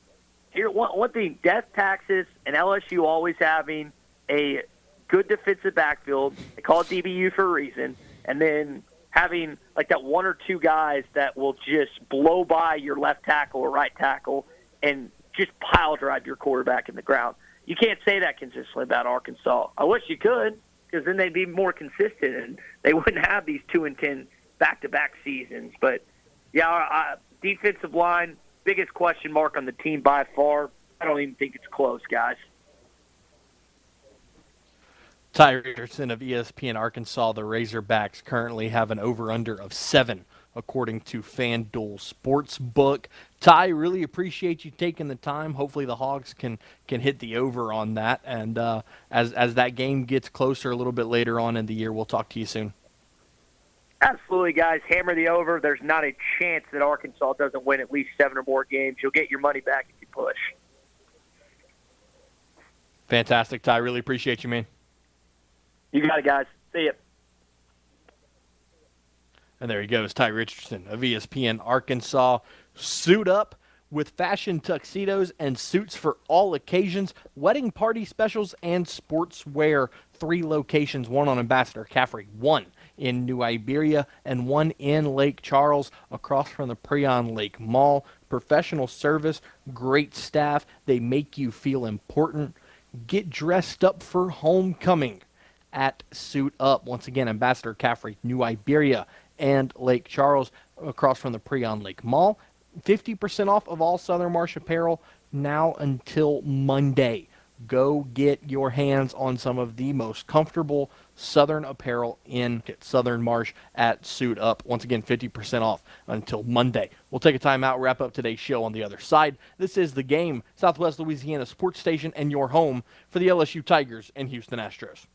here. One, one thing: death taxes and LSU always having a good defensive backfield. They call it DBU for a reason, and then having like that one or two guys that will just blow by your left tackle or right tackle and just pile drive your quarterback in the ground. You can't say that consistently about Arkansas. I wish you could, because then they'd be more consistent and they wouldn't have these two and ten back to back seasons. But yeah, uh, defensive line, biggest question mark on the team by far. I don't even think it's close, guys. Ty Richardson of ESPN Arkansas, the Razorbacks currently have an over under of seven, according to FanDuel Sportsbook. Ty, really appreciate you taking the time. Hopefully, the Hogs can can hit the over on that. And uh, as as that game gets closer a little bit later on in the year, we'll talk to you soon. Absolutely, guys. Hammer the over. There's not a chance that Arkansas doesn't win at least seven or more games. You'll get your money back if you push. Fantastic, Ty. Really appreciate you, man. You got it, guys. See you. And there he goes, Ty Richardson of ESPN Arkansas. Suit up with fashion tuxedos and suits for all occasions, wedding party specials, and sportswear. Three locations, one on Ambassador Caffrey, one in New Iberia, and one in Lake Charles across from the Prien Lake Mall. Professional service, great staff. They make you feel important. Get dressed up for homecoming at Suit Up. Once again, Ambassador Caffrey, New Iberia, and Lake Charles across from the Prien Lake Mall. 50% off of all Southern Marsh apparel now until Monday. Go get your hands on some of the most comfortable Southern apparel in Southern Marsh at Suit Up. Once again, 50% off until Monday. We'll take a time out, wrap up today's show on the other side. This is the game, Southwest Louisiana Sports Station, and your home for the LSU Tigers and Houston Astros.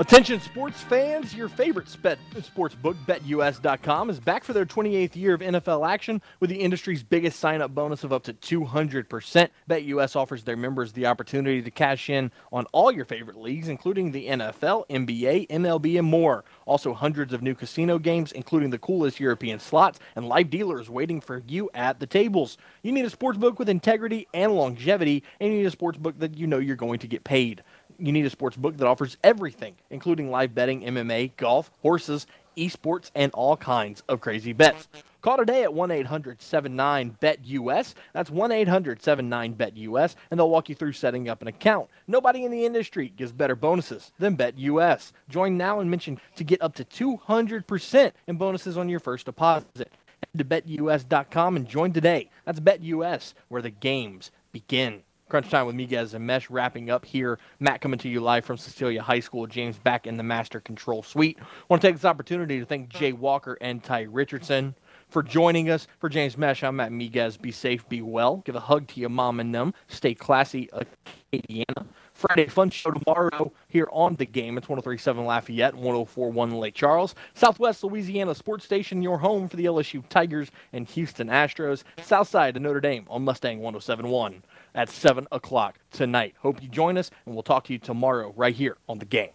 Attention sports fans, your favorite sports book, BetUS.com, is back for their 28th year of NFL action with the industry's biggest sign up bonus of up to 200%. BetUS offers their members the opportunity to cash in on all your favorite leagues, including the NFL, NBA, MLB, and more. Also, hundreds of new casino games, including the coolest European slots and live dealers waiting for you at the tables. You need a sports book with integrity and longevity, and you need a sports book that you know you're going to get paid you need a sports book that offers everything, including live betting, MMA, golf, horses, esports, and all kinds of crazy bets. Call today at 1 800 79 BET US. That's 1 800 79 BET US, and they'll walk you through setting up an account. Nobody in the industry gives better bonuses than Bet US. Join now and mention to get up to 200% in bonuses on your first deposit. Head to betus.com and join today. That's BetUS, where the games begin. Crunch Time with Miguez and Mesh wrapping up here. Matt coming to you live from Cecilia High School. James back in the Master Control Suite. want to take this opportunity to thank Jay Walker and Ty Richardson for joining us. For James Mesh, I'm Matt Miguez. Be safe, be well. Give a hug to your mom and them. Stay classy, Acadiana. Friday fun show tomorrow here on the game. It's 1037 Lafayette, 1041 Lake Charles. Southwest Louisiana Sports Station, your home for the LSU Tigers and Houston Astros. Southside to Notre Dame on Mustang 1071 at 7 o'clock tonight. Hope you join us, and we'll talk to you tomorrow right here on the game.